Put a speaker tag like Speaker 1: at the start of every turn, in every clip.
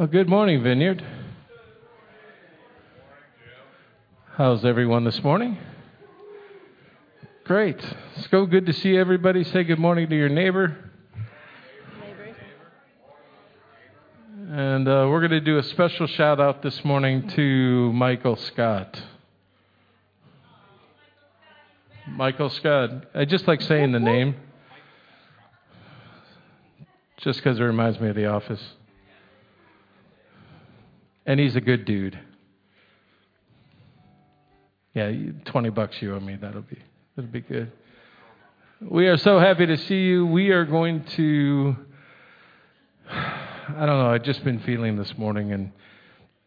Speaker 1: Well, good morning, Vineyard. How's everyone this morning? Great. It's so good to see everybody. Say good morning to your neighbor. And uh, we're going to do a special shout out this morning to Michael Scott. Michael Scott. I just like saying the name just because it reminds me of The Office. And he's a good dude. Yeah, 20 bucks you owe me. That'll be that'll be good. We are so happy to see you. We are going to I don't know, I've just been feeling this morning and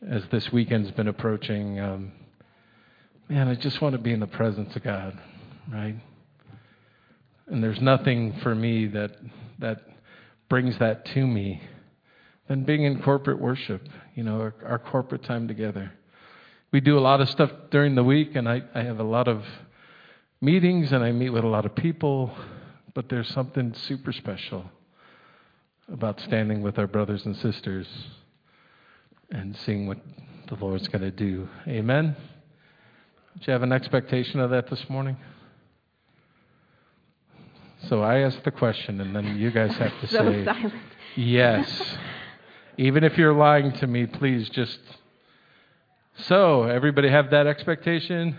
Speaker 1: as this weekend's been approaching, um, man, I just want to be in the presence of God, right? And there's nothing for me that that brings that to me than being in corporate worship, you know, our, our corporate time together. We do a lot of stuff during the week, and I, I have a lot of meetings and I meet with a lot of people, but there's something super special about standing with our brothers and sisters and seeing what the Lord's going to do. Amen? Do you have an expectation of that this morning? So I ask the question, and then you guys have to
Speaker 2: so
Speaker 1: say
Speaker 2: silent.
Speaker 1: yes. Even if you're lying to me, please just. So, everybody have that expectation?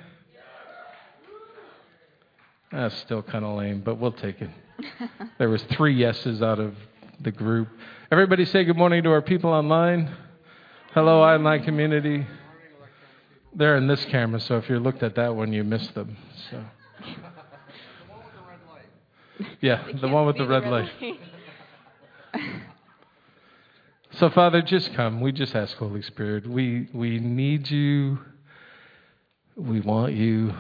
Speaker 1: That's still kind of lame, but we'll take it. there was three yeses out of the group. Everybody say good morning to our people online. Hello, online community. They're in this camera, so if you looked at that one, you missed them. So. Yeah, the one with the red light. So, Father, just come. We just ask, Holy Spirit. We, we need you. We want you.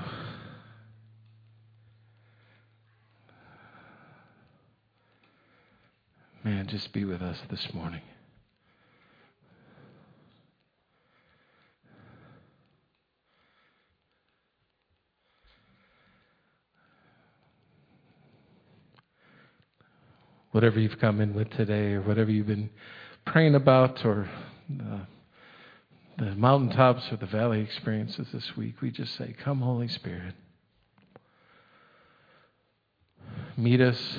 Speaker 1: Man, just be with us this morning. Whatever you've come in with today, or whatever you've been praying about, or the, the mountaintops or the valley experiences this week, we just say, Come, Holy Spirit. Meet us.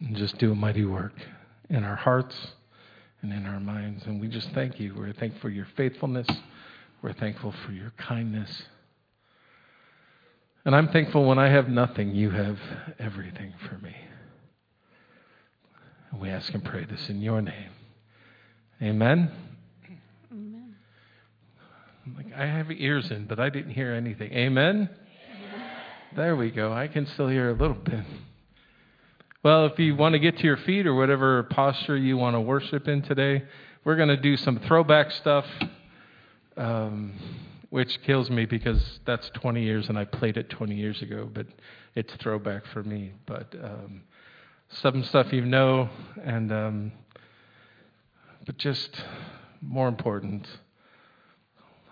Speaker 1: And just do a mighty work in our hearts and in our minds. And we just thank you. We're thankful for your faithfulness. We're thankful for your kindness. And I'm thankful when I have nothing, you have everything for me. And we ask and pray this in your name. Amen.
Speaker 2: Amen.
Speaker 1: Like I have ears in, but I didn't hear anything. Amen. There we go. I can still hear a little bit. Well, if you want to get to your feet or whatever posture you want to worship in today, we're going to do some throwback stuff, um, which kills me because that's 20 years and I played it 20 years ago, but it's throwback for me. But um, some stuff you know, and um, but just more important,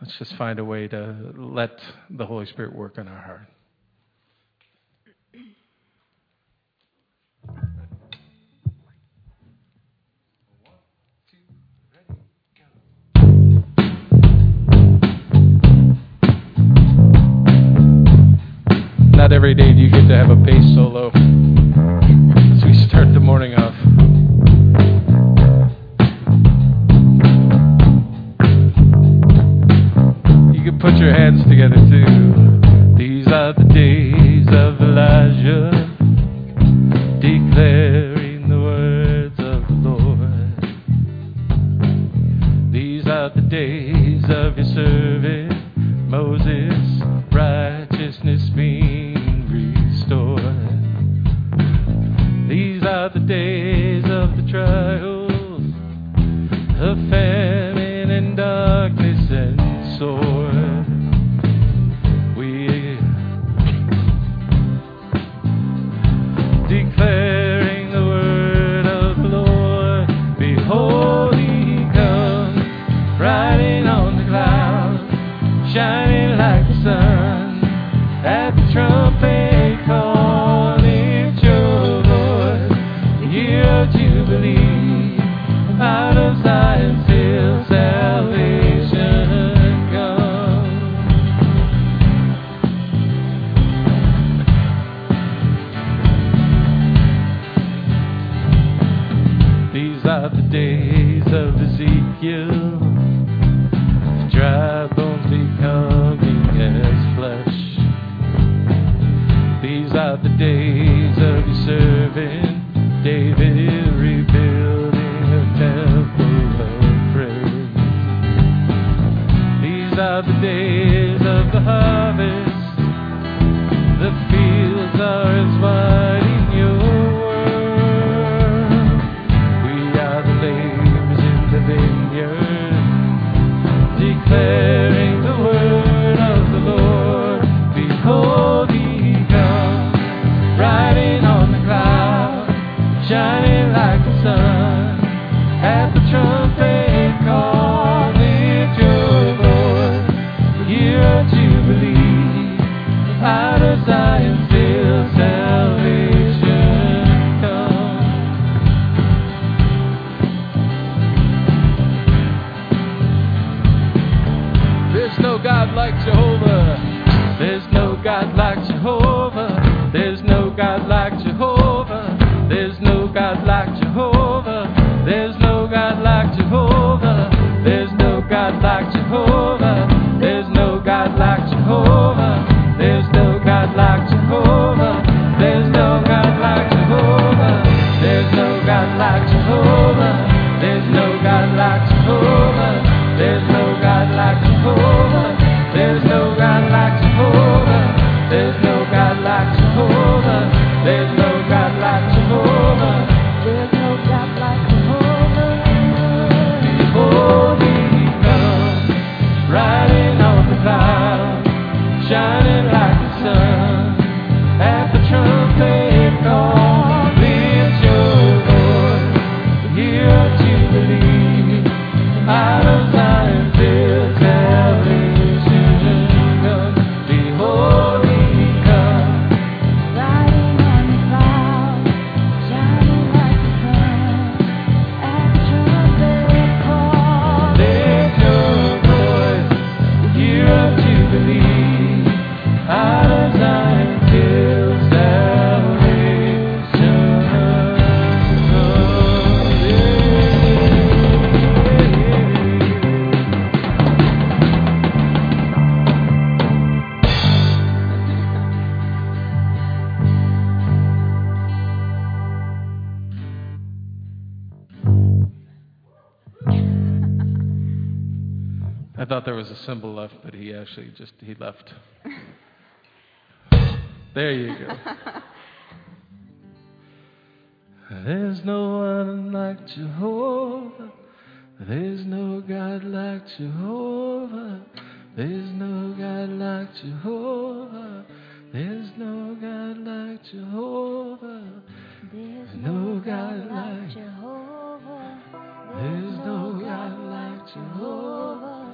Speaker 1: let's just find a way to let the Holy Spirit work in our heart. Not every day do you get to have a bass solo morning off. You can put your hands together too. These are the days of Elijah, declaring the words of the Lord. These are the days of your servant Moses, righteousness the days of the trials Ezekiel. I thought there was a cymbal left, but he actually just he left. there you go. There's no one like Jehovah. There's no God like Jehovah. There's no God like Jehovah. There's no God like Jehovah.
Speaker 2: There's
Speaker 1: no God
Speaker 2: like Jehovah.
Speaker 1: There's no God like Jehovah.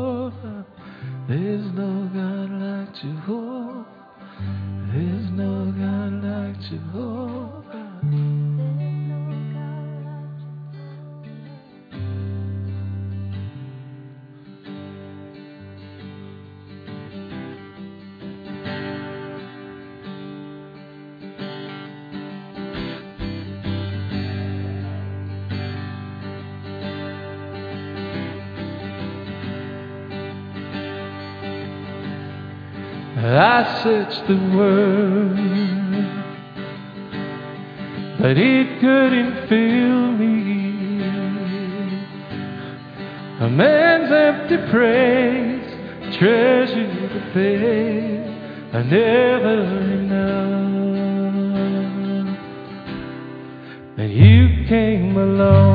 Speaker 1: it's the world, but it couldn't fill me. A man's empty praise, treasure to pay, are never enough. And you came along.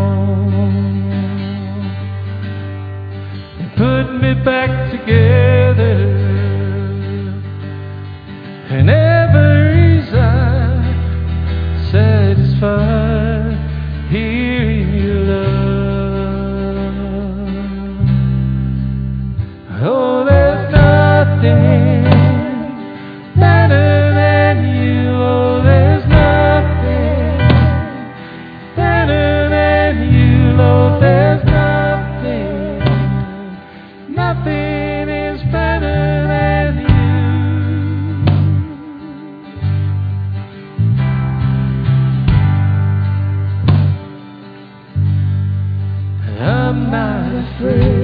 Speaker 1: free.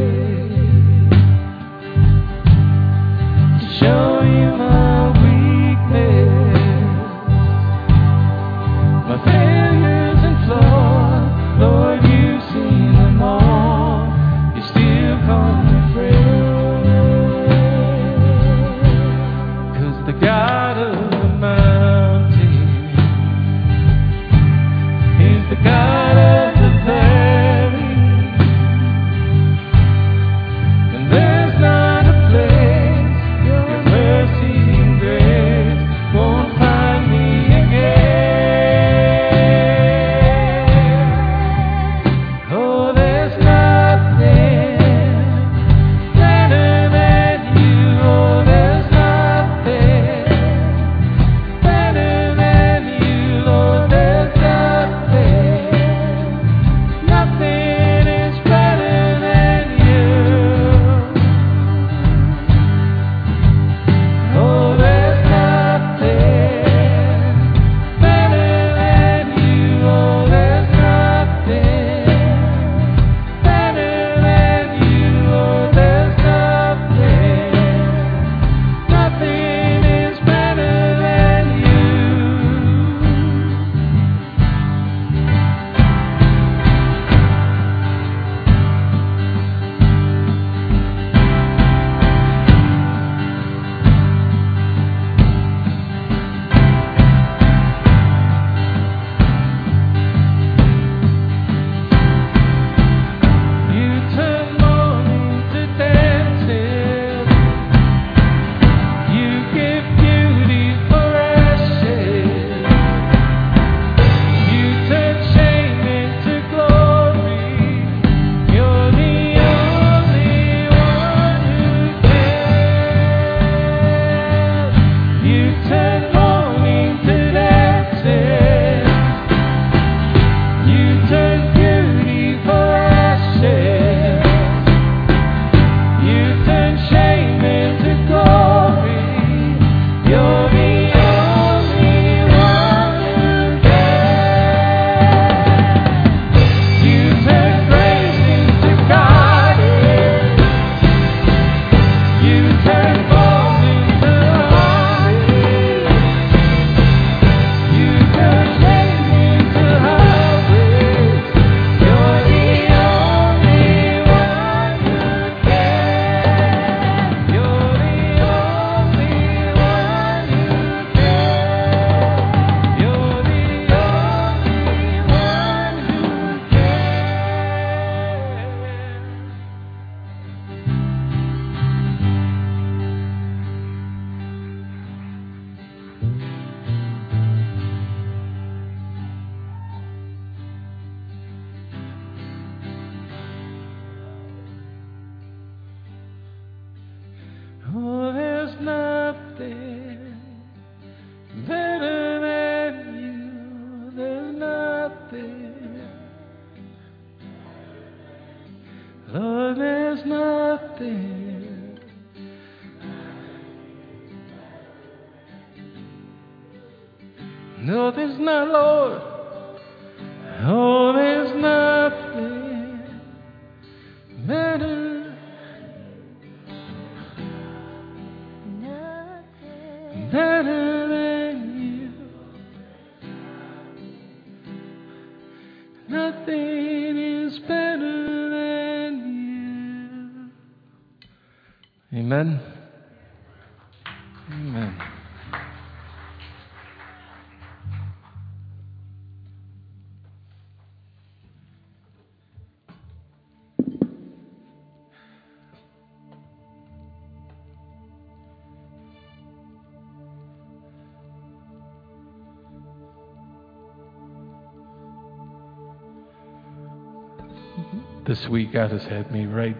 Speaker 1: this week, God has had me right,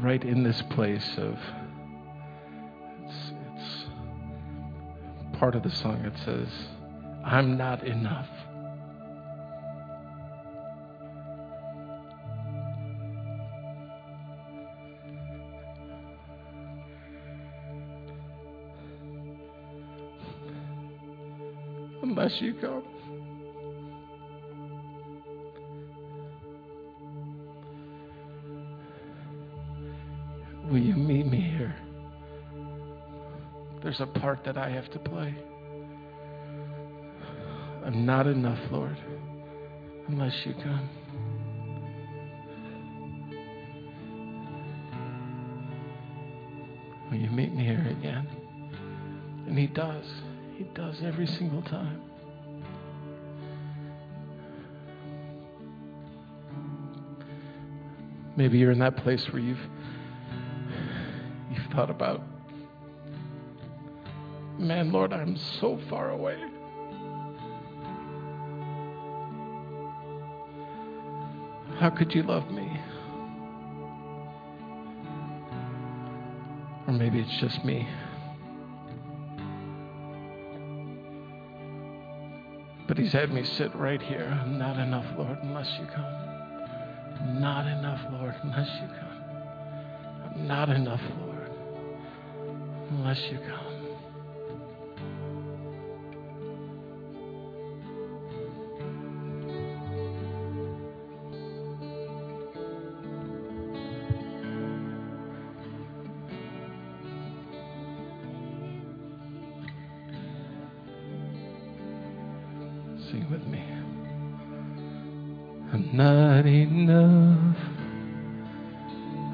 Speaker 1: right in this place of. It's, it's part of the song. It says, "I'm not enough." unless you come. Will you meet me here? There's a part that I have to play. I'm not enough, Lord, unless you come. Will you meet me here again? And He does. He does every single time. Maybe you're in that place where you've thought about man, Lord, I'm so far away. How could you love me? Or maybe it's just me. But he's had me sit right here. I'm not enough, Lord, unless you come. Not enough, Lord, unless you come. Not enough, Lord, unless you come. Sing with me. I'm not enough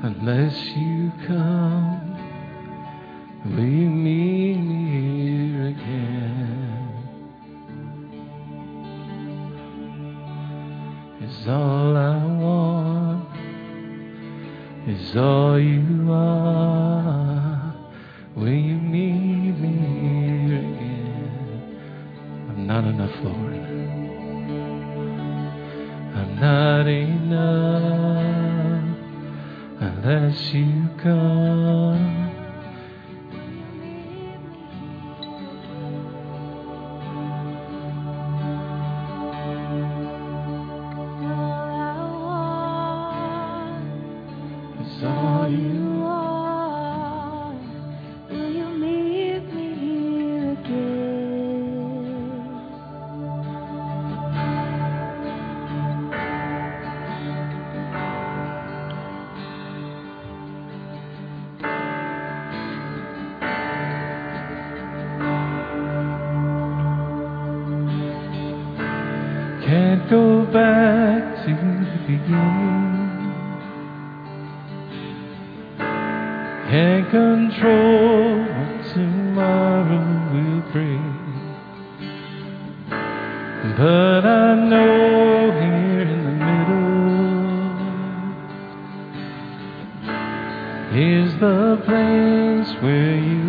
Speaker 1: unless you come. The place where you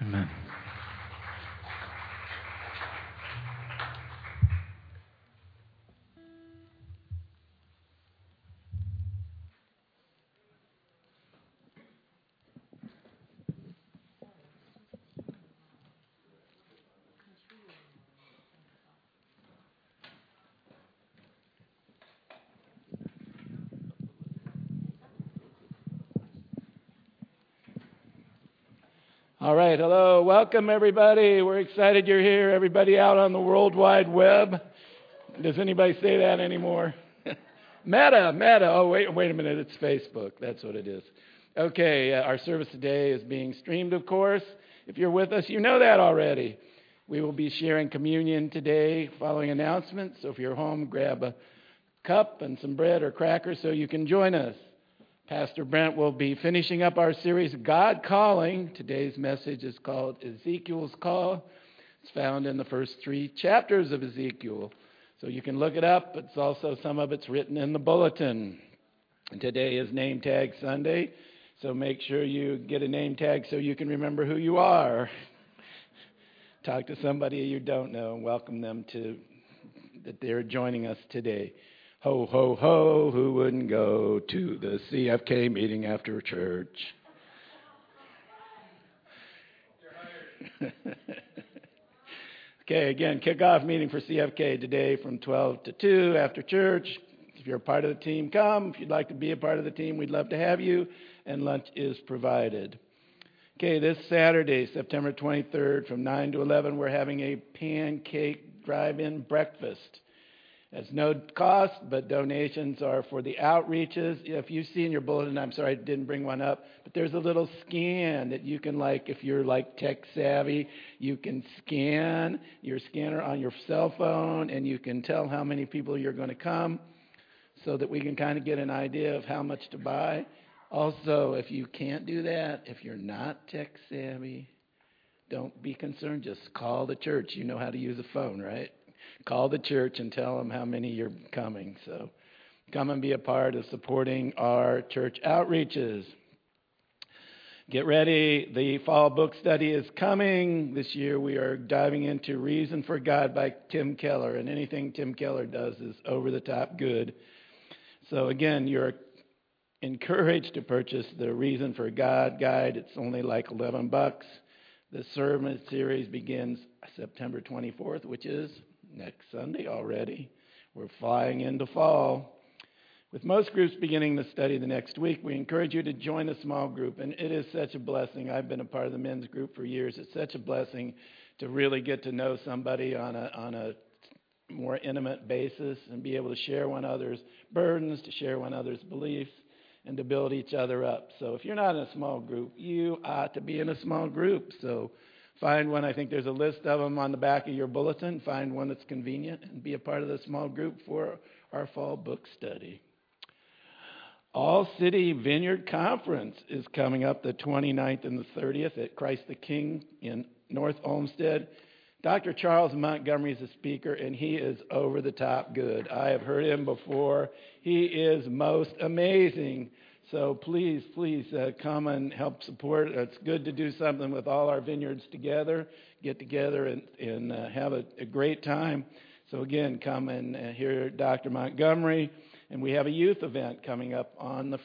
Speaker 1: Amen.
Speaker 3: All right, hello, welcome everybody. We're excited you're here. Everybody out on the World Wide Web. Does anybody say that anymore? meta, meta. Oh, wait, wait a minute. It's Facebook. That's what it is. Okay, uh, our service today is being streamed, of course. If you're with us, you know that already. We will be sharing communion today following announcements. So if you're home, grab a cup and some bread or crackers so you can join us. Pastor Brent will be finishing up our series, God Calling. Today's message is called Ezekiel's Call. It's found in the first three chapters of Ezekiel. So you can look it up. It's also, some of it's written in the bulletin. And today is Name Tag Sunday. So make sure you get a name tag so you can remember who you are. Talk to somebody you don't know and welcome them to that they're joining us today. Ho, ho, ho, who wouldn't go to the CFK meeting after church? okay, again, kickoff meeting for CFK today from 12 to 2 after church. If you're a part of the team, come. If you'd like to be a part of the team, we'd love to have you, and lunch is provided. Okay, this Saturday, September 23rd, from 9 to 11, we're having a pancake drive in breakfast. It's no cost, but donations are for the outreaches. If you see in your bulletin, I'm sorry I didn't bring one up, but there's a little scan that you can like, if you're like tech savvy, you can scan your scanner on your cell phone and you can tell how many people you're going to come. so that we can kind of get an idea of how much to buy. Also, if you can't do that, if you're not tech savvy, don't be concerned. Just call the church. You know how to use a phone, right? Call the church and tell them how many you're coming. So come and be a part of supporting our church outreaches. Get ready. The fall book study is coming. This year we are diving into Reason for God by Tim Keller. And anything Tim Keller does is over the top good. So again, you're encouraged to purchase the Reason for God guide. It's only like 11 bucks. The sermon series begins September 24th, which is next Sunday already. We're flying into fall. With most groups beginning the study the next week, we encourage you to join a small group, and it is such a blessing. I've been a part of the men's group for years. It's such a blessing to really get to know somebody on a on a more intimate basis and be able to share one another's burdens, to share one another's beliefs, and to build each other up. So if you're not in a small group, you ought to be in a small group. So find one. I think there's a list of them on the back of your bulletin. Find one that's convenient and be a part of the small group for our fall book study. All City Vineyard Conference is coming up the 29th and the 30th at Christ the King in North Olmsted. Dr. Charles Montgomery is a speaker, and he is over the top good. I have heard him before. He is most amazing. So please, please uh, come and help support. It's good to do something with all our vineyards together, get together and, and uh, have a, a, great time. So again, come and uh, hear Dr. Montgomery. And we have a youth event coming up on the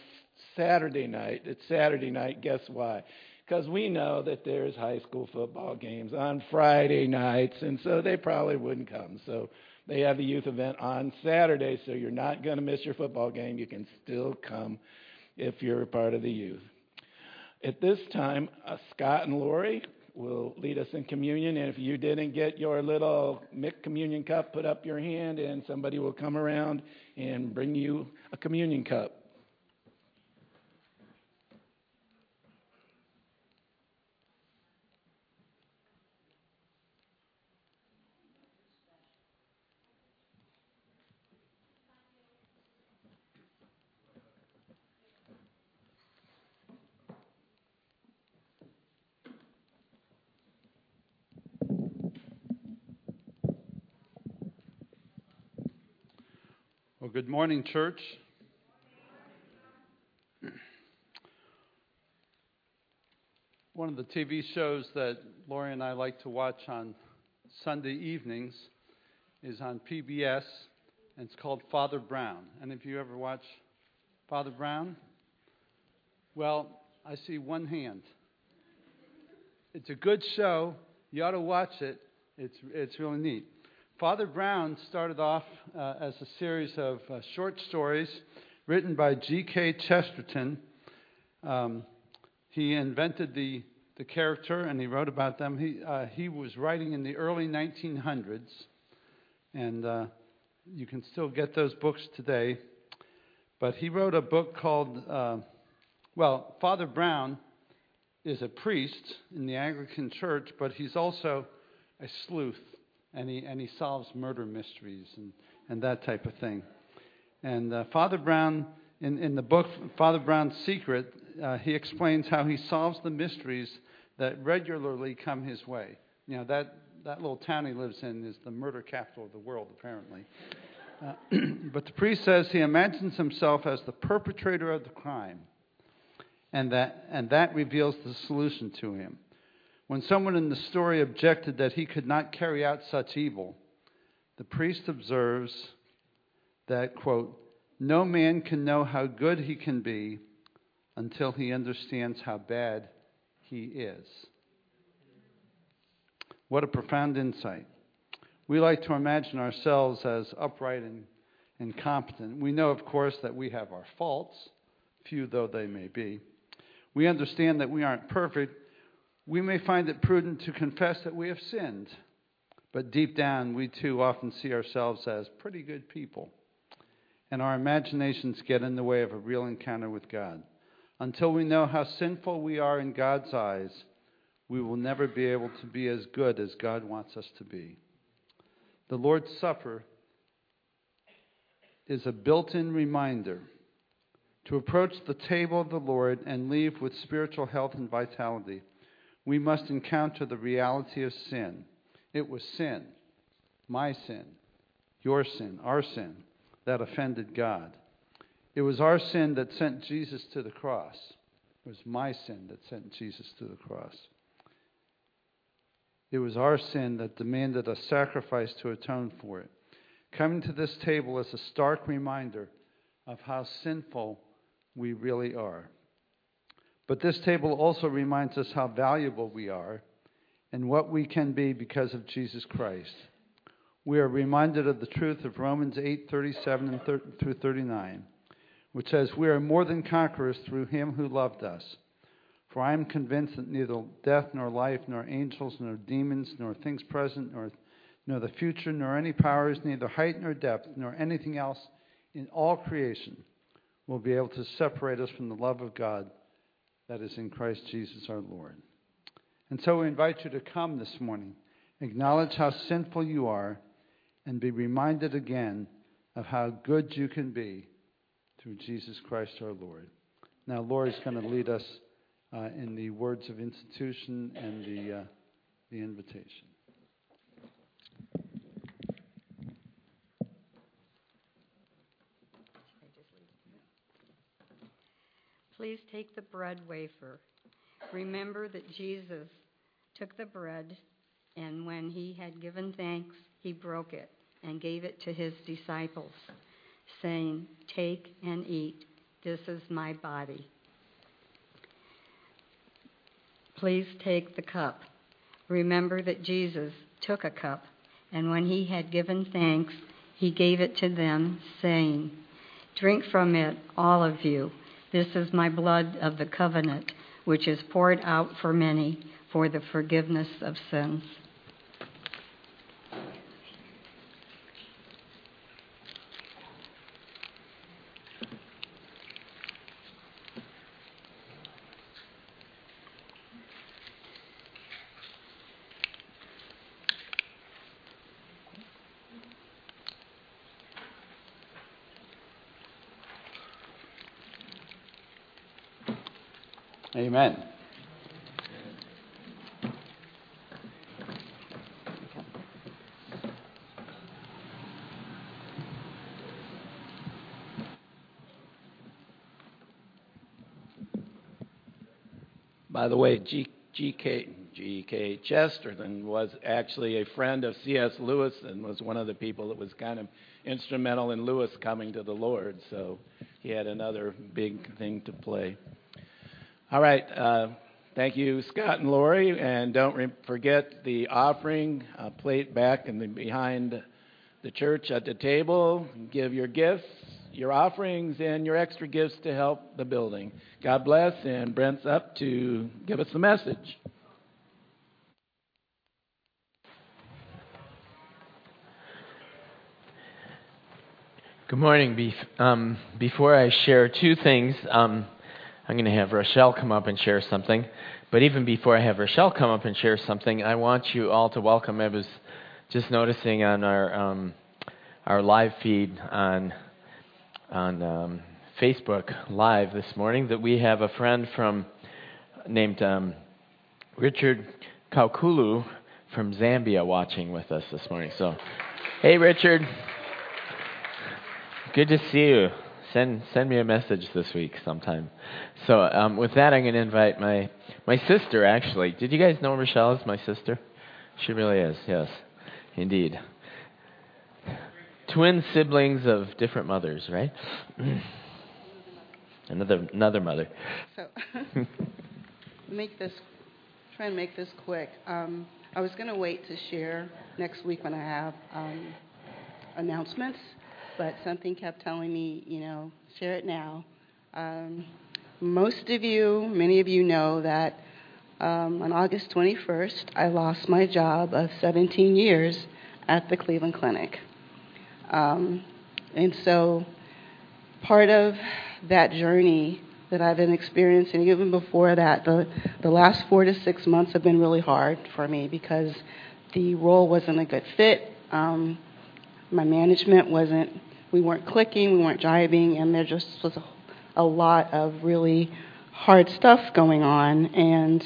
Speaker 3: Saturday night. It's Saturday night. Guess why? Because we know that there's high school football games on Friday nights, and so they probably wouldn't come. So they have the youth event on Saturday, so you're not going to miss your football game. You can still come if you're a part of the youth. At this time, uh, Scott and Lori will lead us in communion. And if you didn't get your little Mick communion cup, put up your hand and somebody will come around and bring you a communion cup.
Speaker 4: good morning, church. One of the TV shows that Lori and I like to watch on Sunday evenings is on PBS, and it's called Father Brown. And if you ever watch Father Brown? Well, I see one hand. It's a good show. You ought to watch it. It's, it's really neat. Father Brown started off uh, as a series of uh, short stories written by G.K. Chesterton. Um, he invented the, the character and he wrote about them. He, uh, he was writing in the early 1900s, and uh, you can still get those books today. But he wrote a book called, uh, well, Father Brown is a priest in the Anglican Church, but he's also a sleuth and he, and he solves murder mysteries and, and that type of thing. And uh, Father Brown, in, in the book Father Brown's Secret, uh, he explains how he solves the mysteries that regularly come his way. You know, that, that little town he lives in is the murder capital of the world, apparently. Uh, but the priest says he imagines himself as the perpetrator of the crime, and that, and that reveals the solution to him. When someone in the story objected that he could not carry out such evil, the priest observes that, quote, no man can know how good he can be until he understands how bad he is. What a profound insight. We like to imagine ourselves as upright and, and competent. We know, of course, that we have our faults, few though they may be. We understand that we aren't perfect, we may find it prudent to confess that we have sinned, but deep down, we too often see ourselves as pretty good people. And our imaginations get in the way of a real encounter with God. Until we know how sinful we are in God's eyes, we will never be able to be as good as God wants us to be. The Lord's Supper is a built in reminder to approach the table of the Lord and leave with spiritual health and vitality. We must encounter the reality of sin. It was sin, my sin, your sin, our sin, that offended God. It was our sin that sent Jesus to the cross. It was my sin that sent Jesus to the cross. It was our sin that demanded a sacrifice to atone for it. Coming to this table is a stark reminder of how sinful we really are. But this table also reminds us how valuable we are and what we can be because of Jesus Christ. We are reminded of the truth of Romans 8:37 and through 39, which says, "We are more than conquerors through him who loved us." For I am convinced that neither death nor life, nor angels, nor demons, nor things present, nor, nor the future, nor any powers, neither height nor depth, nor anything else in all creation will be able to separate us from the love of God that is in Christ Jesus our Lord. And so we invite you to come this morning, acknowledge how sinful you are, and be reminded again of how good you can be through Jesus Christ our Lord. Now, Lori's going to lead us uh, in the words of institution and the, uh, the invitation.
Speaker 5: Please take the bread wafer. Remember that Jesus took the bread, and when he had given thanks, he broke it and gave it to his disciples, saying, Take and eat. This is my body. Please take the cup. Remember that Jesus took a cup, and when he had given thanks, he gave it to them, saying, Drink from it, all of you. This is my blood of the covenant, which is poured out for many for the forgiveness of sins.
Speaker 4: Amen.
Speaker 3: By the way, G, G.K. Chesterton was actually a friend of C.S. Lewis and was one of the people that was kind of instrumental in Lewis coming to the Lord. So he had another big thing to play. All right. Uh, thank you, Scott and Lori. And don't re- forget the offering uh, plate back and behind the church at the table. Give your gifts, your offerings, and your extra gifts to help the building. God bless. And Brent's up to give us the message.
Speaker 6: Good morning. Um, before I share two things, um, I'm going to have Rochelle come up and share something. But even before I have Rochelle come up and share something, I want you all to welcome. I was just noticing on our um, our live feed on on um, Facebook Live this morning that we have a friend from named um, Richard Kaukulu from Zambia watching with us this morning. So, hey, Richard, good to see you send send me a message this week sometime. So um, with that, I'm going to invite my my sister. Actually, did you guys know Rochelle is my sister? She really is. Yes, indeed. Twin siblings of different mothers, right? another another mother.
Speaker 7: So make this try and make this quick. Um, I was going to wait to share next week when I have um, announcements but something kept telling me, you know, share it now. Um, most of you, many of you know that um, on August 21st, I lost my job of 17 years at the Cleveland Clinic. Um, and so part of that journey that I've been experiencing, even before that, the, the last four to six months have been really hard for me because the role wasn't a good fit. Um, my management wasn't we weren't clicking, we weren't jiving, and there just was a, a lot of really hard stuff going on. And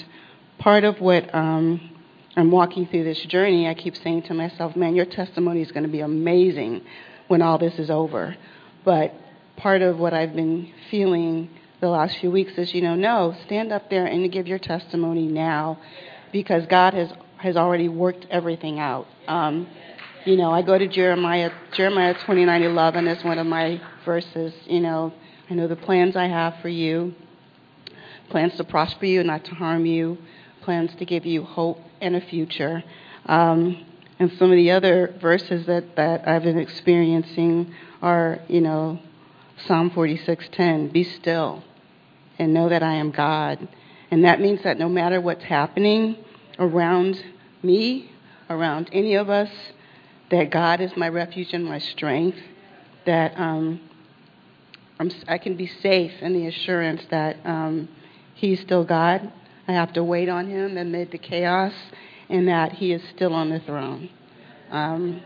Speaker 7: part of what um, I'm walking through this journey, I keep saying to myself, man, your testimony is going to be amazing when all this is over. But part of what I've been feeling the last few weeks is, you know, no, stand up there and give your testimony now because God has, has already worked everything out. Um, you know, I go to Jeremiah, Jeremiah 29:11 is one of my verses. You know, I know the plans I have for you, plans to prosper you, not to harm you, plans to give you hope and a future. Um, and some of the other verses that, that I've been experiencing are, you know, Psalm 46:10, "Be still and know that I am God." And that means that no matter what's happening around me, around any of us, that God is my refuge and my strength, that um, I can be safe in the assurance that um, He's still God. I have to wait on Him amid the chaos, and that He is still on the throne. Um,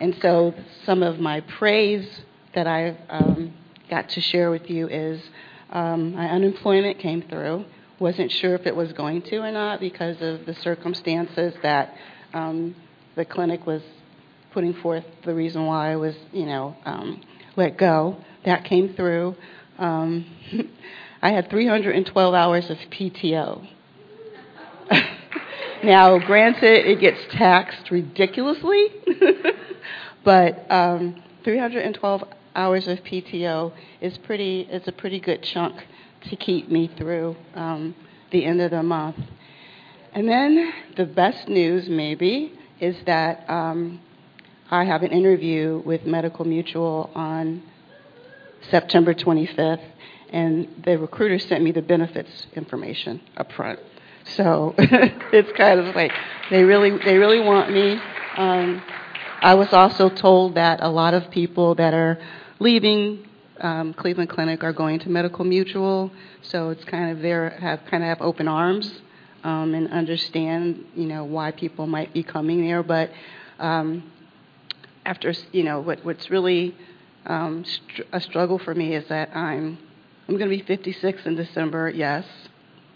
Speaker 7: and so, some of my praise that I've um, got to share with you is um, my unemployment came through. Wasn't sure if it was going to or not because of the circumstances that um, the clinic was putting forth the reason why I was, you know, um, let go. That came through. I had 312 hours of PTO. now, granted, it gets taxed ridiculously, but um, 312 hours of PTO is pretty. It's a pretty good chunk to keep me through um, the end of the month. And then the best news, maybe, is that um, I have an interview with Medical Mutual on September 25th, and the recruiter sent me the benefits information up front. So it's kind of like they really they really want me. Um, I was also told that a lot of people that are leaving um, Cleveland Clinic are going to Medical Mutual, so it's kind of there have kind of have open arms um, and understand you know why people might be coming there, but um, after you know what what's really um, str- a struggle for me is that I'm I'm going to be 56 in December. Yes,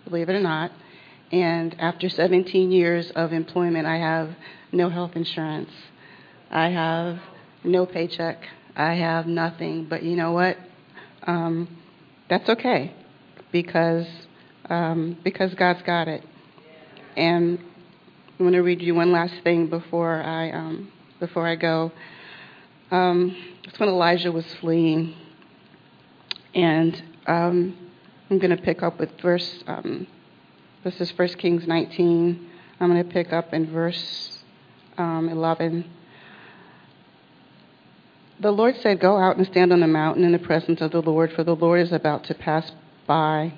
Speaker 7: believe it or not. And after 17 years of employment, I have no health insurance. I have no paycheck. I have nothing. But you know what? Um, that's okay because um, because God's got it. And I'm going to read you one last thing before I um, before I go. Um, it's when Elijah was fleeing, and um, I'm going to pick up with verse. Um, this is 1 Kings 19. I'm going to pick up in verse um, 11. The Lord said, Go out and stand on the mountain in the presence of the Lord, for the Lord is about to pass by.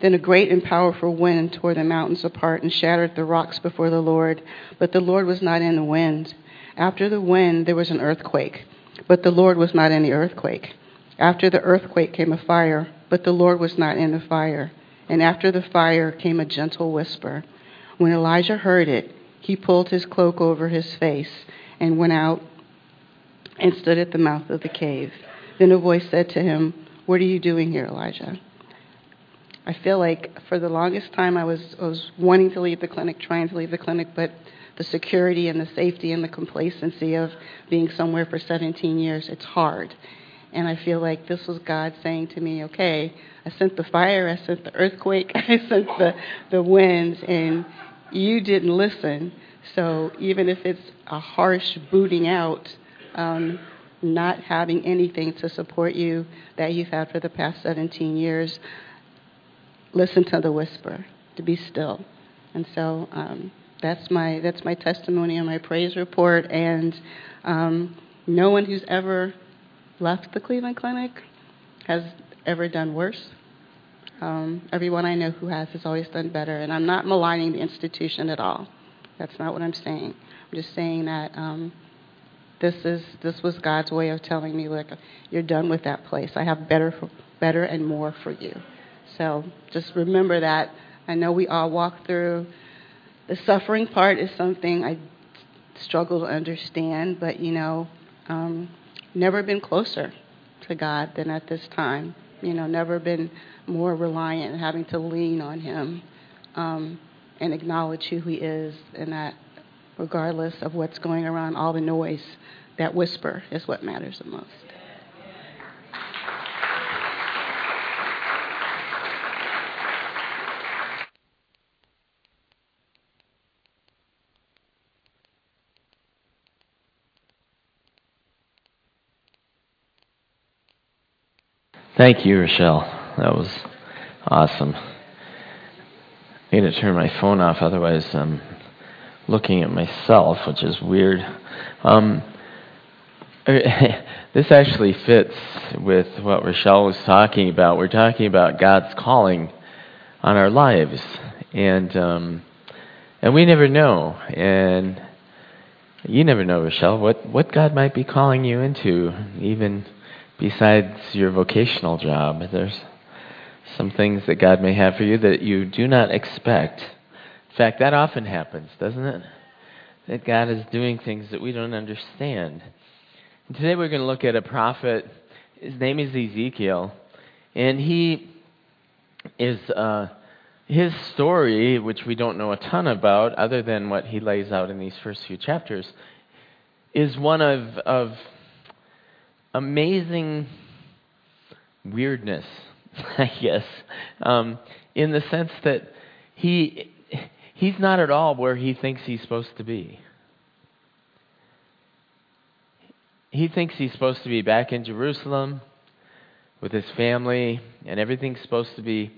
Speaker 7: Then a great and powerful wind tore the mountains apart and shattered the rocks before the Lord. But the Lord was not in the wind. After the wind, there was an earthquake. But the Lord was not in the earthquake. After the earthquake came a fire. But the Lord was not in the fire. And after the fire came a gentle whisper. When Elijah heard it, he pulled his cloak over his face and went out and stood at the mouth of the cave. Then a voice said to him, What are you doing here, Elijah? I feel like for the longest time I was, I was wanting to leave the clinic, trying to leave the clinic, but the security and the safety and the complacency of being somewhere for 17 years, it's hard. And I feel like this was God saying to me, okay, I sent the fire, I sent the earthquake, I sent the, the winds, and you didn't listen. So even if it's a harsh booting out, um, not having anything to support you that you've had for the past 17 years, listen to the whisper, to be still. And so um, that's my that's my testimony and my praise report. And um, no one who's ever left the Cleveland Clinic has ever done worse. Um, everyone I know who has has always done better. And I'm not maligning the institution at all. That's not what I'm saying. I'm just saying that um, this is this was God's way of telling me, look, you're done with that place. I have better for, better and more for you. So just remember that. I know we all walk through the suffering part is something I struggle to understand, but you know, um, never been closer to God than at this time. You know, never been more reliant, having to lean on Him um, and acknowledge who He is, and that regardless of what's going around, all the noise, that whisper is what matters the most.
Speaker 6: Thank you, Rochelle. That was awesome. I need to turn my phone off, otherwise I'm looking at myself, which is weird. Um, this actually fits with what Rochelle was talking about. We're talking about God's calling on our lives, and um, and we never know, and you never know, Rochelle, what what God might be calling you into, even besides your vocational job. There's some things that God may have for you that you do not expect. In fact, that often happens, doesn't it? That God is doing things that we don't understand. And today we're going to look at a prophet. His name is Ezekiel. And he is, uh, his story, which we don't know a ton about, other than what he lays out in these first few chapters, is one of, of amazing weirdness, I guess, um, in the sense that he he's not at all where he thinks he's supposed to be. He thinks he's supposed to be back in Jerusalem with his family, and everything's supposed to be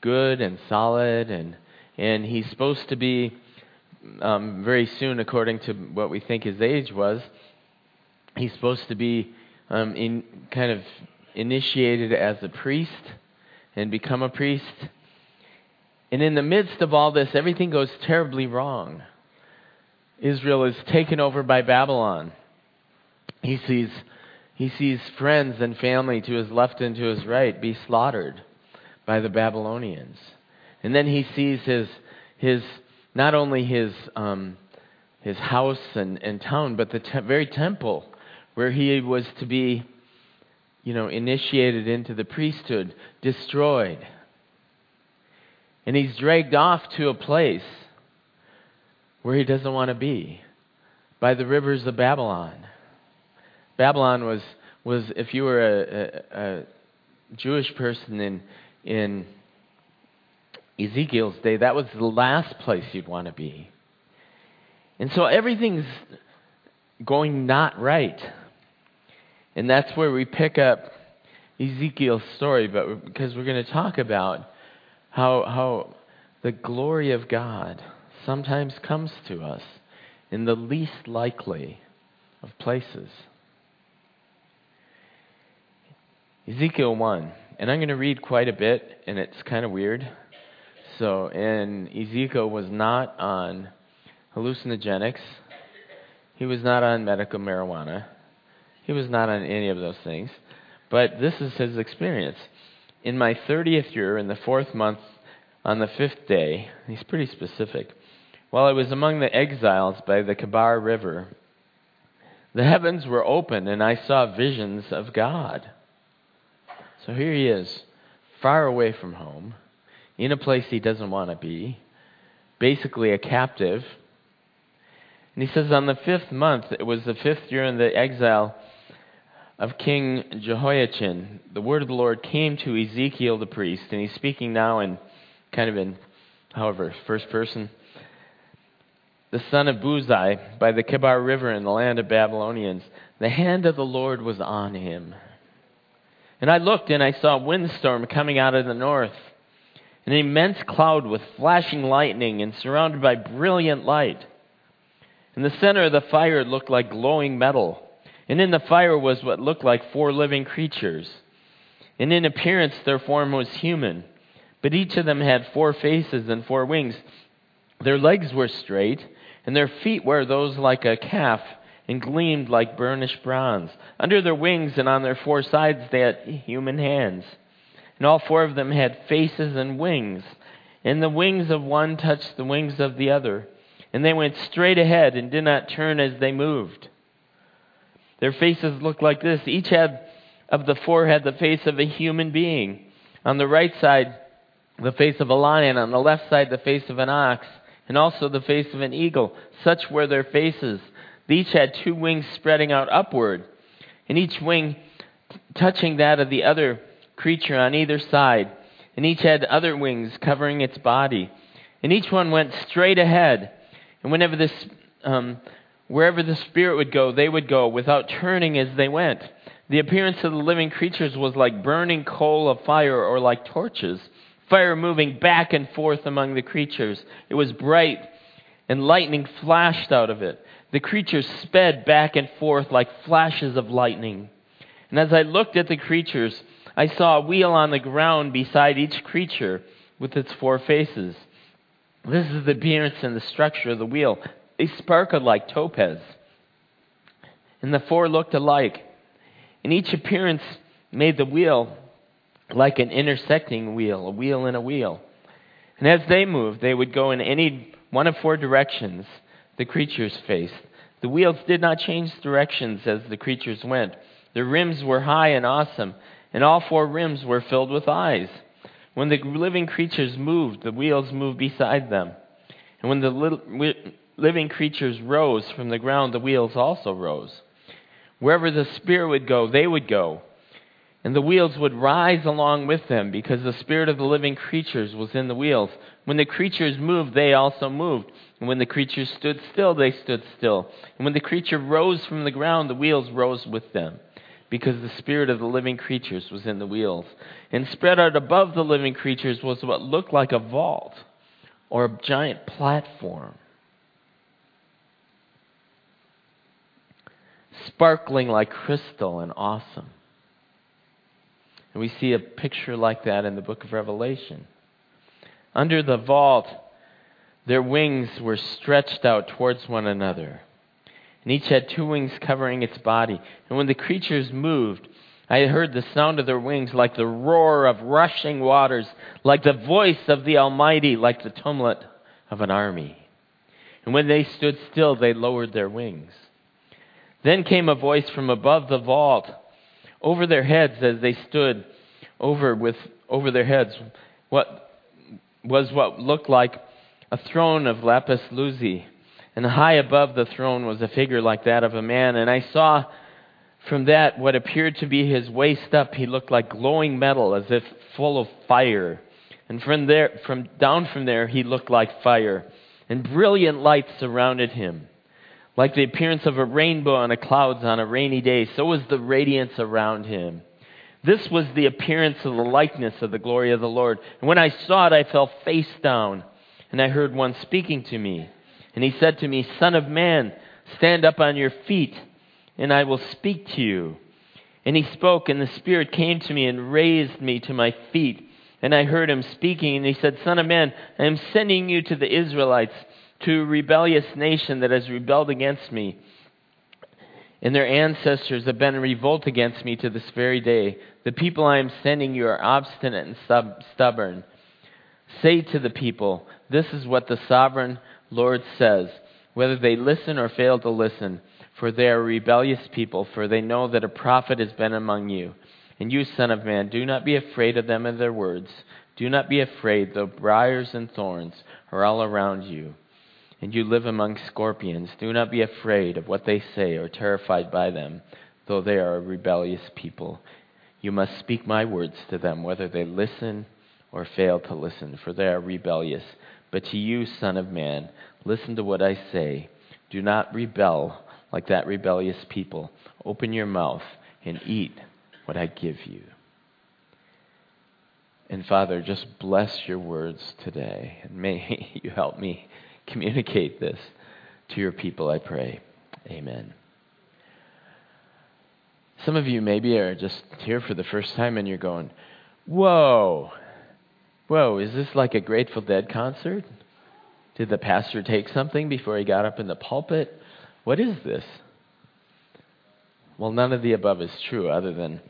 Speaker 6: good and solid, and and he's supposed to be um, very soon, according to what we think his age was. He's supposed to be um, in, kind of initiated as a priest and become a priest. And in the midst of all this, everything goes terribly wrong. Israel is taken over by Babylon. He sees, he sees friends and family to his left and to his right be slaughtered by the Babylonians. And then he sees his, his not only his, um, his house and, and town, but the te- very temple where he was to be, you know, initiated into the priesthood, destroyed. And he's dragged off to a place where he doesn't want to be by the rivers of Babylon. Babylon was, was if you were a, a, a Jewish person in, in Ezekiel's day, that was the last place you'd want to be. And so everything's going not right. And that's where we pick up Ezekiel's story, but because we're going to talk about how, how the glory of God sometimes comes to us in the least likely of places. Ezekiel 1, and I'm going to read quite a bit, and it's kind of weird. So, and Ezekiel was not on hallucinogenics, he was not on medical marijuana. He was not on any of those things. But this is his experience. In my 30th year, in the fourth month, on the fifth day, he's pretty specific, while I was among the exiles by the Kebar River, the heavens were open and I saw visions of God. So here he is, far away from home, in a place he doesn't want to be, basically a captive. And he says, on the fifth month, it was the fifth year in the exile, of King Jehoiachin, the word of the Lord came to Ezekiel the priest, and he's speaking now in kind of in, however, first person. The son of Buzai by the Kebar River in the land of Babylonians. The hand of the Lord was on him. And I looked and I saw a windstorm coming out of the north, an immense cloud with flashing lightning and surrounded by brilliant light. In the center of the fire it looked like glowing metal and in the fire was what looked like four living creatures. And in appearance, their form was human, but each of them had four faces and four wings. Their legs were straight, and their feet were those like a calf, and gleamed like burnished bronze. Under their wings and on their four sides, they had human hands. And all four of them had faces and wings. And the wings of one touched the wings of the other. And they went straight ahead and did not turn as they moved. Their faces looked like this. Each had of the four had the face of a human being. On the right side, the face of a lion. On the left side, the face of an ox. And also the face of an eagle. Such were their faces. Each had two wings spreading out upward, and each wing touching that of the other creature on either side. And each had other wings covering its body. And each one went straight ahead. And whenever this, um, wherever the Spirit would go, they would go without turning as they went. The appearance of the living creatures was like burning coal of fire or like torches, fire moving back and forth among the creatures. It was bright, and lightning flashed out of it. The creatures sped back and forth like flashes of lightning. And as I looked at the creatures, I saw a wheel on the ground beside each creature with its four faces. This is the appearance and the structure of the wheel. They sparkled like topaz. And the four looked alike. And each appearance made the wheel like an intersecting wheel, a wheel in a wheel. And as they moved, they would go in any one of four directions the creatures faced. The wheels did not change directions as the creatures went. The rims were high and awesome, and all four rims were filled with eyes. When the living creatures moved, the wheels moved beside them. And when the living creatures rose from the ground, the wheels also rose. Wherever the Spirit would go, they would go. And the wheels would rise along with them because the Spirit of the living creatures was in the wheels. When the creatures moved, they also moved. And when the creatures stood still, they stood still. And when the creature rose from the ground, the wheels rose with them because the spirit of the living creatures was in the wheels. And spread out above the living creatures was what looked like a vault or a giant platform. Sparkling like crystal and awesome. And we see a picture like that in the book of Revelation. Under the vault, their wings were stretched out towards one another and each had two wings covering its body. And when the creatures moved, I heard the sound of their wings like the roar of rushing waters, like the voice of the Almighty, like the tumult of an army. And when they stood still, they lowered their wings. Then came a voice from above the vault over their heads as they stood over with over their heads what was what looked like a throne of lapis lazuli and high above the throne was a figure like that of a man. And I saw from that what appeared to be his waist up. He looked like glowing metal, as if full of fire. And from there, from down from there, he looked like fire. And brilliant lights surrounded him. Like the appearance of a rainbow on the clouds on a rainy day, so was the radiance around him. This was the appearance of the likeness of the glory of the Lord. And when I saw it, I fell face down, and I heard one speaking to me. And he said to me, Son of man, stand up on your feet, and I will speak to you. And he spoke, and the Spirit came to me and raised me to my feet. And I heard him speaking, and he said, Son of man, I am sending you to the Israelites, to a rebellious nation that has rebelled against me. And their ancestors have been in revolt against me to this very day. The people I am sending you are obstinate and stubborn. Say to the people, This is what the sovereign Lord says, whether they listen or fail to listen, for they are rebellious people, for they know that a prophet has been among you. And you, Son of Man, do not be afraid of them and their words. Do not be afraid, though briars and thorns are all around you, and you live among scorpions. Do not be afraid of what they say or terrified by them, though they are a rebellious people. You must speak my words to them, whether they listen or fail to listen, for they are rebellious. But to you, Son of Man, listen to what I say. Do not rebel like that rebellious people. Open your mouth and eat what I give you. And Father, just bless your words today. And may you help me communicate this to your people, I pray. Amen. Some of you maybe are just here for the first time and you're going, Whoa, Whoa, is this like a Grateful Dead concert? Did the pastor take something before he got up in the pulpit? What is this? Well, none of the above is true, other than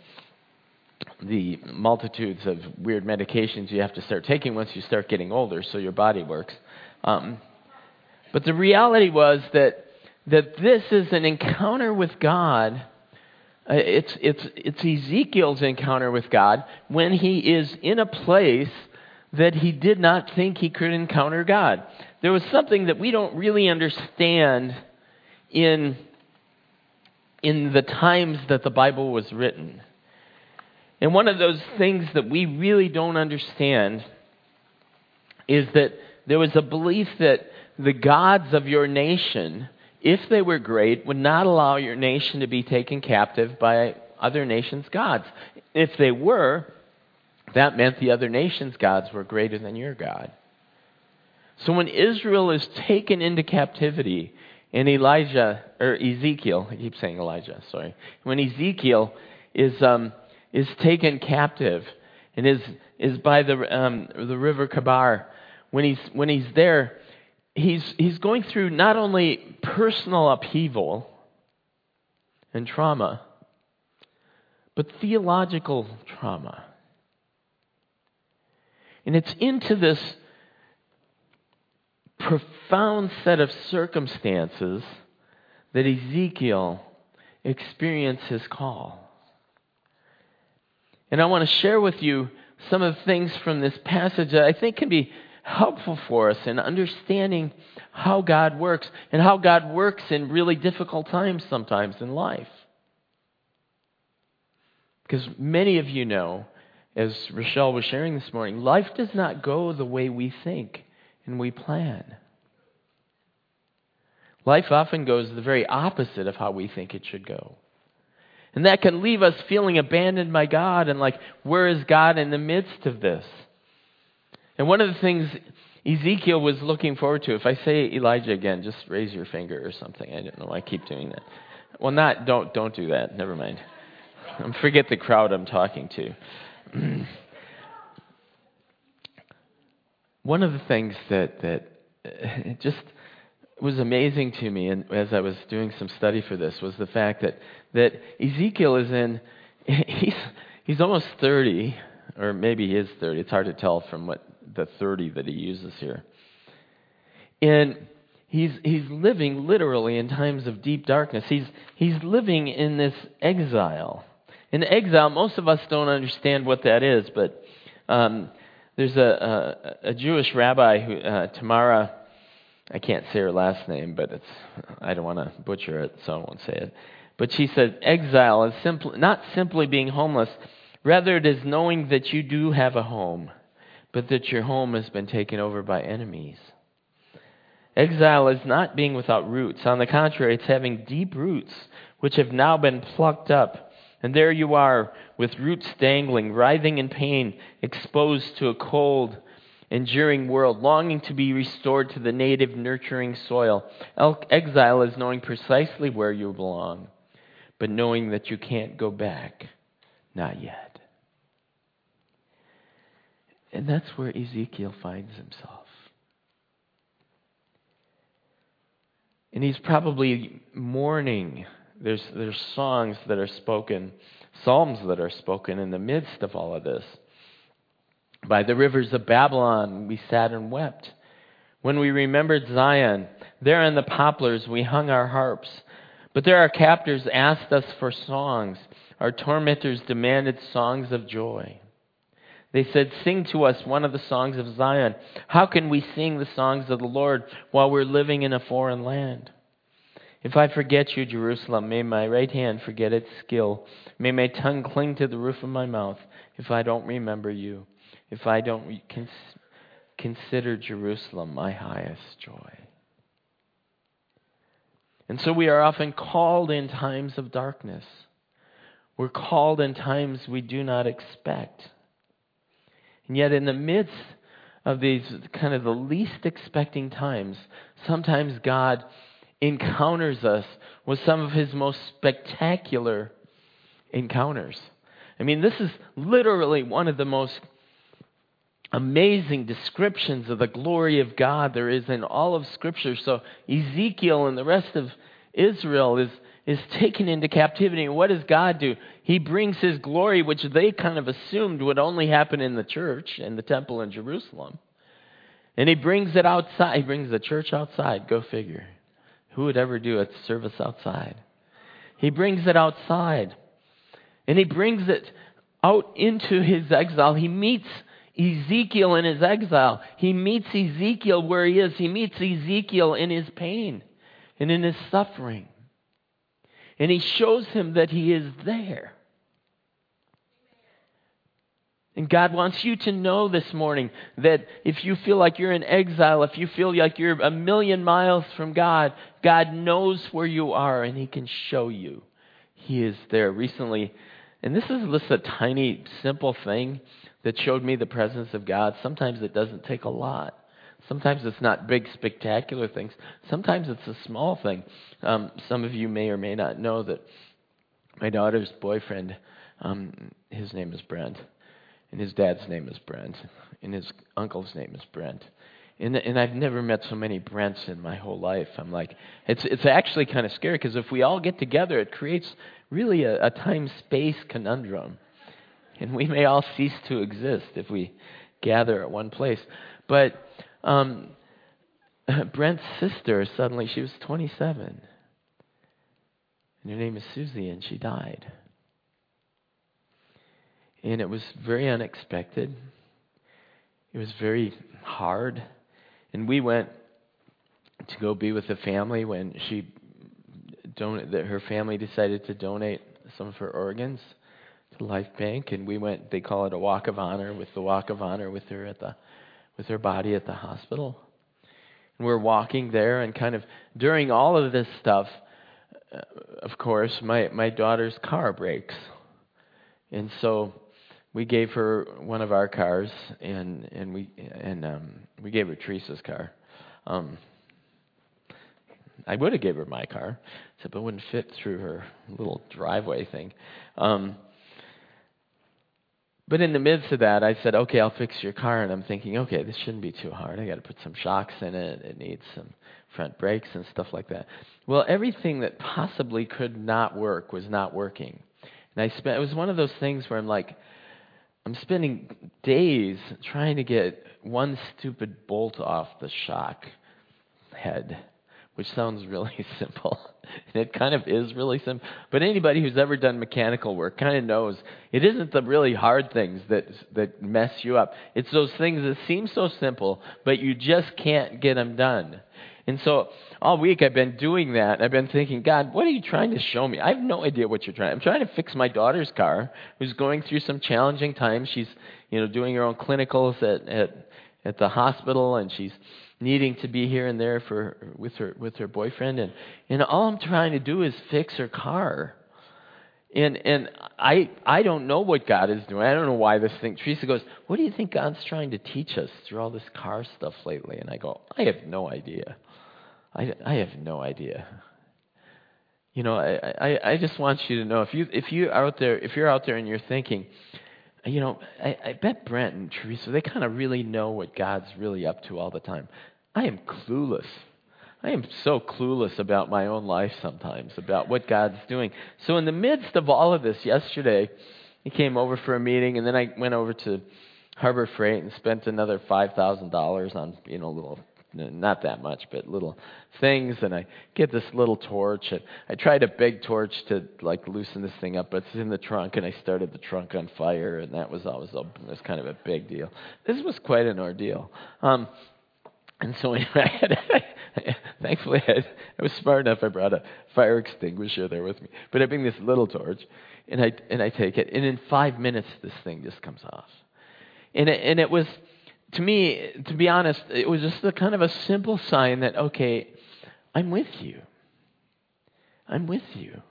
Speaker 6: the multitudes of weird medications you have to start taking once you start getting older so your body works. Um, but the reality was that, that this is an encounter with God Uh, it's, it's, it's Ezekiel's encounter with God when he is in a place that he did not think he could encounter God. There was something that we don't really understand in, in the times that the Bible was written. And one of those things that we really don't understand is that there was a belief that the gods of your nation, if they were great, would not allow your nation to be taken captive by other nations' gods. If they were, that meant the other nations' gods were greater than your God. So when Israel is taken into captivity, and Elijah, or Ezekiel, I keep saying Elijah, sorry. When Ezekiel is, um, is taken captive and is, is by the, um, the river Kabar, when he's, when he's there, he's, he's going through not only personal upheaval and trauma, but theological trauma. And it's into this profound set of circumstances that Ezekiel experienced his call. And I want to share with you some of the things from this passage that I think can be helpful for us in understanding how God works and how God works in really difficult times sometimes in life. Because many of you know, as Rochelle was sharing this morning, life does not go the way we think and we plan. Life often goes the very opposite of how we think it should go. And that can leave us feeling abandoned by God and like, where is God in the midst of this? And one of the things Ezekiel was looking forward to, if I say Elijah again, just raise your finger or something. I don't know why I keep doing that. Well, not, don't, don't do that. Never mind. Forget the crowd I'm talking to. one of the things that, that just was amazing to me and as I was doing some study for this was the fact that, that Ezekiel is in, he's, he's almost 30, or maybe he is 30. It's hard to tell from what the 30 that he uses here. And he's, he's living literally in times of deep darkness. He's, he's living in this exile. In exile, most of us don't understand what that is, but um, there's a, a, a, Jewish rabbi, who, uh, Tamara, I can't say her last name, but it's, I don't want to butcher it, so I won't say it. But she said, exile is simply, not simply being homeless, rather, it is knowing that you do have a home but that your home has been taken over by enemies. Exile is not being without roots. On the contrary, it's having deep roots which have now been plucked up. And there you are, with roots dangling, writhing in pain, exposed to a cold, enduring world, longing to be restored to the native, nurturing soil. Exile is knowing precisely where you belong, but knowing that you can't go back. Not yet. And that's where Ezekiel finds himself. And he's probably mourning. There's, there's songs that are spoken, psalms that are spoken in the midst of all of this. By the rivers of Babylon, we sat and wept. When we remembered Zion, there in the poplars we hung our harps. But there our captors asked us for songs. Our tormentors demanded songs of joy. They said, Sing to us one of the songs of Zion. How can we sing the songs of the Lord while we're living in a foreign land? If I forget you, Jerusalem, may my right hand forget its skill. May my tongue cling to the roof of my mouth if I don't remember you, if I don't cons- consider Jerusalem my highest joy. And so we are often called in times of darkness. We're called in times we do not expect. And yet, in the midst of these kind of the least expecting times, sometimes God encounters us with some of his most spectacular encounters. I mean, this is literally one of the most amazing descriptions of the glory of God there is in all of Scripture. So, Ezekiel and the rest of Israel is is taken into captivity. And what does God do? He brings his glory, which they kind of assumed would only happen in the church and the temple in Jerusalem. And he brings it outside. He brings the church outside. Go figure. Who would ever do a service outside? He brings it outside. And he brings it out into his exile. He meets Ezekiel in his exile. He meets Ezekiel where he is. He meets Ezekiel in his pain and in his suffering. And he shows him that he is there. And God wants you to know this morning that if you feel like you're in exile, if you feel like you're a million miles from God, God knows where you are and He can show you. He is there. Recently, and this is just a tiny, simple thing that showed me the presence of God. Sometimes it doesn't take a lot. Sometimes it's not big, spectacular things. Sometimes it's a small thing. Um, some of you may or may not know that my daughter's boyfriend, um, his name is Brent and his dad's name is Brent, and his uncle's name is Brent. And, and I've never met so many Brents in my whole life. I'm like, it's, it's actually kind of scary because if we all get together, it creates really a, a time space conundrum. And we may all cease to exist if we gather at one place. But um, Brent's sister, suddenly, she was 27. And her name is Susie, and she died. And it was very unexpected. It was very hard. And we went to go be with the family when she don- that her family decided to donate some of her organs to Life Bank and we went they call it a walk of honor with the walk of honor with her at the with her body at the hospital. And we're walking there and kind of during all of this stuff uh, of course my my daughter's car breaks. And so we gave her one of our cars, and and we and um, we gave her Teresa's car. Um, I would have gave her my car, except it wouldn't fit through her little driveway thing. Um, but in the midst of that, I said, "Okay, I'll fix your car." And I'm thinking, "Okay, this shouldn't be too hard. I got to put some shocks in it. It needs some front brakes and stuff like that." Well, everything that possibly could not work was not working, and I spent. It was one of those things where I'm like I'm spending days trying to get one stupid bolt off the shock head, which sounds really simple. And it kind of is really simple. But anybody who's ever done mechanical work kind of knows it isn't the really hard things that that mess you up. It's those things that seem so simple, but you just can't get them done. And so all week I've been doing that. I've been thinking, God, what are you trying to show me? I have no idea what you're trying. I'm trying to fix my daughter's car, who's going through some challenging times. She's, you know, doing her own clinicals at at at the hospital, and she's needing to be here and there for with her with her boyfriend, and and all I'm trying to do is fix her car. And and I I don't know what God is doing. I don't know why this thing. Teresa goes, "What do you think God's trying to teach us through all this car stuff lately?" And I go, "I have no idea." I, I have no idea. You know, I, I, I just want you to know if you if you out there if you're out there and you're thinking, you know, I, I bet Brent and Teresa they kind of really know what God's really up to all the time. I am clueless. I am so clueless about my own life sometimes, about what God's doing. So in the midst of all of this, yesterday he came over for a meeting, and then I went over to Harbor Freight and spent another five thousand dollars on you know little not that much, but little things. And I get this little torch. And I tried a big torch to like loosen this thing up, but it's in the trunk, and I started the trunk on fire, and that was always a, was kind of a big deal. This was quite an ordeal. Um, and so anyway, I had, thankfully I, I was smart enough. I brought a fire extinguisher there with me, but I bring this little torch, and I and I take it, and in five minutes this thing just comes off, and it, and it was to me, to be honest, it was just a kind of a simple sign that, okay, I'm with you. I'm with you.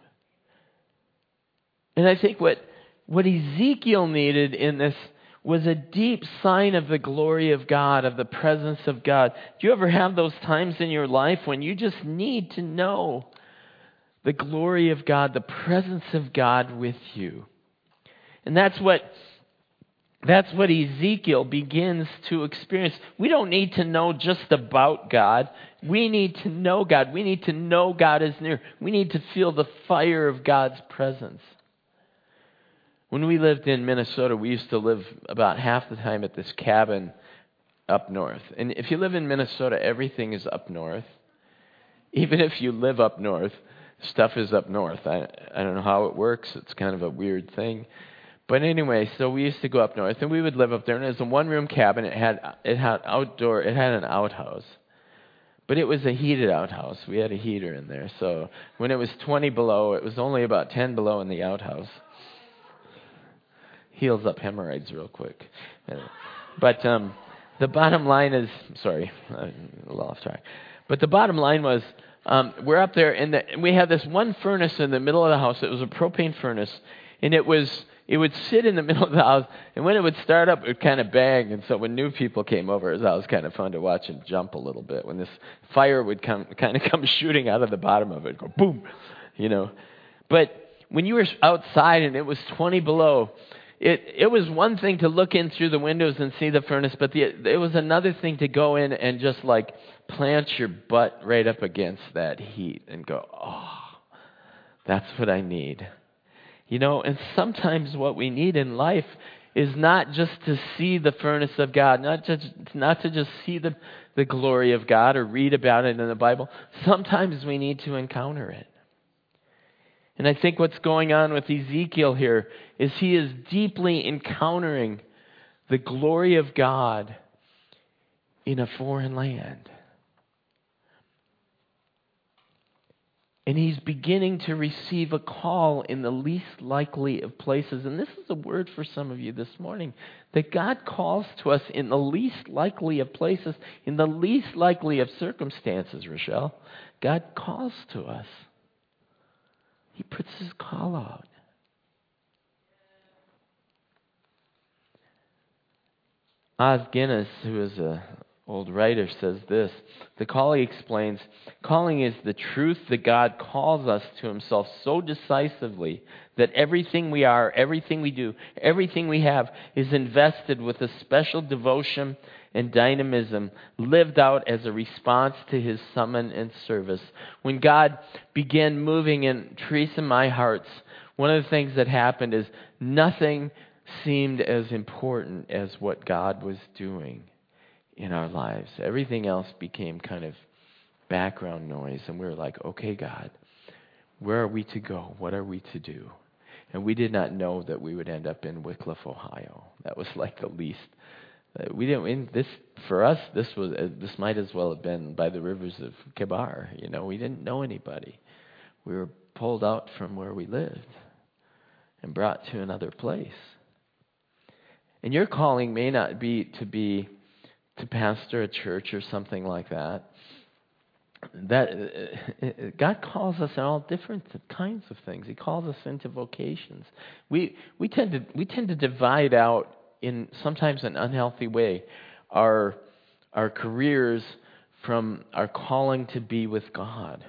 Speaker 6: And I think what, what Ezekiel needed in this was a deep sign of the glory of God, of the presence of God. Do you ever have those times in your life when you just need to know the glory of God, the presence of God with you? And that's what that's what Ezekiel begins to experience. We don't need to know just about God. We need to know God. We need to know God is near. We need to feel the fire of God's presence. When we lived in Minnesota, we used to live about half the time at this cabin up north. And if you live in Minnesota, everything is up north. Even if you live up north, stuff is up north. I I don't know how it works. It's kind of a weird thing. But anyway, so we used to go up north and we would live up there and it was a one room cabin. It had it had outdoor it had an outhouse. But it was a heated outhouse. We had a heater in there. So when it was 20 below, it was only about 10 below in the outhouse. Heals up hemorrhoids real quick. But um, the bottom line is sorry, I'm a little off track. But the bottom line was um, we're up there and, the, and we had this one furnace in the middle of the house. It was a propane furnace, and it was it would sit in the middle of the house, and when it would start up, it would kind of bang. And so when new people came over, it was always kind of fun to watch and jump a little bit. When this fire would come, kind of come shooting out of the bottom of it, go boom, you know. But when you were outside and it was 20 below, it it was one thing to look in through the windows and see the furnace, but the, it was another thing to go in and just like plant your butt right up against that heat and go, oh, that's what I need. You know, and sometimes what we need in life is not just to see the furnace of God, not just not to just see the, the glory of God or read about it in the Bible. Sometimes we need to encounter it. And I think what's going on with Ezekiel here is he is deeply encountering the glory of God in a foreign land. And he's beginning to receive a call in the least likely of places. And this is a word for some of you this morning that God calls to us in the least likely of places, in the least likely of circumstances, Rochelle. God calls to us. He puts his call out. Os Guinness, who is a old writer says this the calling explains calling is the truth that god calls us to himself so decisively that everything we are everything we do everything we have is invested with a special devotion and dynamism lived out as a response to his summon and service when god began moving in Teresa my hearts one of the things that happened is nothing seemed as important as what god was doing in our lives. Everything else became kind of background noise, and we were like, okay, God, where are we to go? What are we to do? And we did not know that we would end up in Wickliffe, Ohio. That was like the least. Uh, we didn't. In this for us, this was uh, this might as well have been by the rivers of Kebar. You know, we didn't know anybody. We were pulled out from where we lived and brought to another place. And your calling may not be to be to pastor a church or something like that. That uh, God calls us in all different kinds of things. He calls us into vocations. We we tend to we tend to divide out in sometimes an unhealthy way our our careers from our calling to be with God.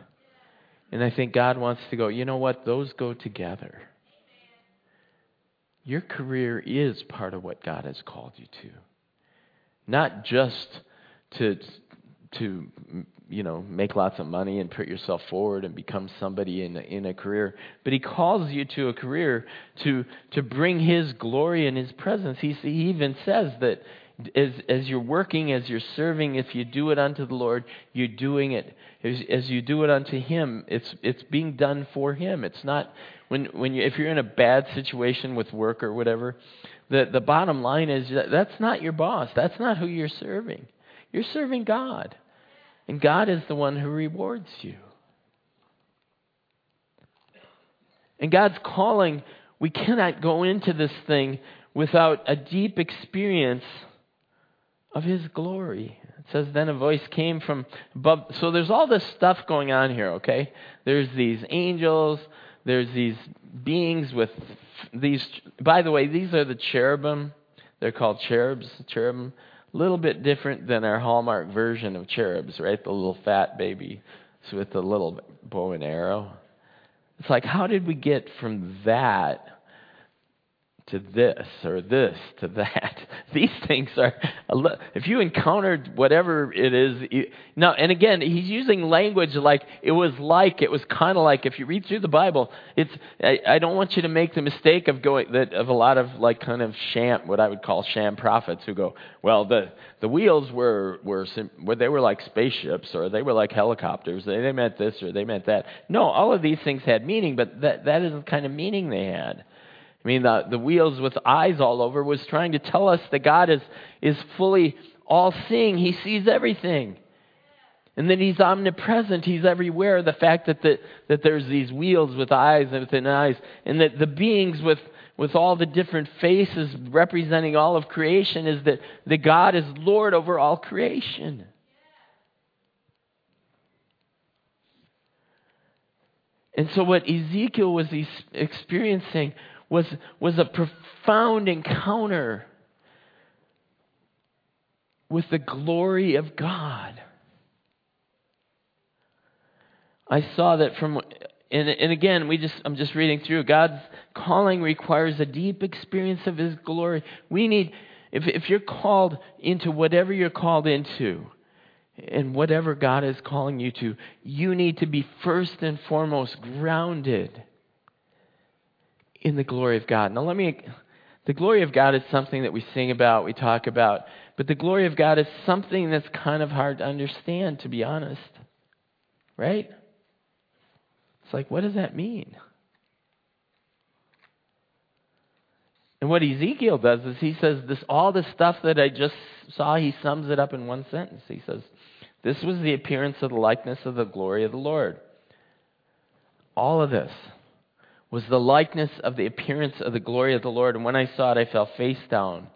Speaker 6: And I think God wants to go, you know what? Those go together. Your career is part of what God has called you to not just to to you know make lots of money and put yourself forward and become somebody in in a career but he calls you to a career to to bring his glory and his presence he, he even says that as as you're working as you're serving if you do it unto the lord you're doing it as, as you do it unto him it's it's being done for him it's not when when you if you're in a bad situation with work or whatever the, the bottom line is that that's not your boss. That's not who you're serving. You're serving God. And God is the one who rewards you. And God's calling, we cannot go into this thing without a deep experience of His glory. It says, Then a voice came from above. So there's all this stuff going on here, okay? There's these angels, there's these beings with these, by the way, these are the cherubim. They're called cherubs, cherubim. Little bit different than our Hallmark version of cherubs, right? The little fat baby with the little bow and arrow. It's like, how did we get from that to this or this to that. These things are, if you encountered whatever it is, you, now, and again, he's using language like it was like, it was kind of like, if you read through the Bible, it's, I, I don't want you to make the mistake of going, that of a lot of like kind of sham, what I would call sham prophets who go, well, the, the wheels were, were, were, they were like spaceships or they were like helicopters. They, they meant this or they meant that. No, all of these things had meaning, but that, that is the kind of meaning they had. I mean, the, the wheels with eyes all over was trying to tell us that God is, is fully all seeing. He sees everything. And that He's omnipresent. He's everywhere. The fact that, the, that there's these wheels with eyes and within eyes, and that the beings with, with all the different faces representing all of creation is that, that God is Lord over all creation. And so, what Ezekiel was experiencing was, was a profound encounter with the glory of God. I saw that from, and, and again, we just, I'm just reading through. God's calling requires a deep experience of His glory. We need, if, if you're called into whatever you're called into, and whatever God is calling you to, you need to be first and foremost grounded in the glory of God. Now, let me. The glory of God is something that we sing about, we talk about, but the glory of God is something that's kind of hard to understand, to be honest. Right? It's like, what does that mean? And what Ezekiel does is he says this all the stuff that I just saw, he sums it up in one sentence. He says, This was the appearance of the likeness of the glory of the Lord. All of this was the likeness of the appearance of the glory of the Lord. And when I saw it, I fell face down,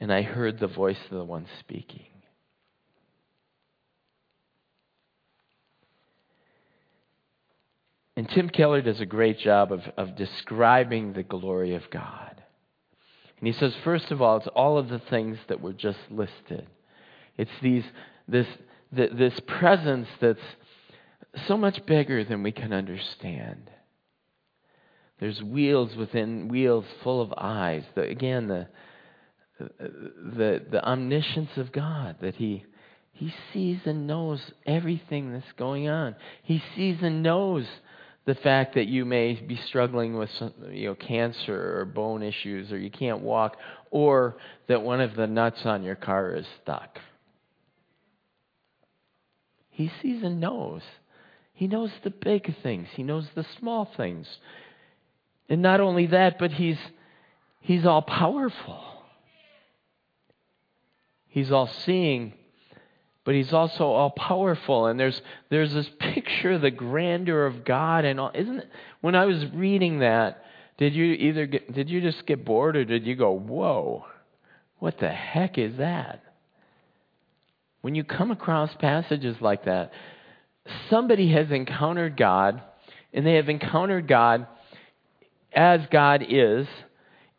Speaker 6: and I heard the voice of the one speaking. And Tim Keller does a great job of, of describing the glory of God. And he says, first of all, it's all of the things that were just listed. It's these, this, this presence that's so much bigger than we can understand. There's wheels within wheels full of eyes. The, again, the, the, the omniscience of God, that he, he sees and knows everything that's going on. He sees and knows the fact that you may be struggling with some, you know, cancer or bone issues or you can't walk or that one of the nuts on your car is stuck. He sees and knows. He knows the big things. He knows the small things. And not only that, but he's, he's all powerful. He's all seeing, but he's also all powerful. And there's, there's this picture of the grandeur of God. And all, isn't it, when I was reading that, did you either get, did you just get bored or did you go, whoa, what the heck is that? When you come across passages like that, somebody has encountered God, and they have encountered God as God is,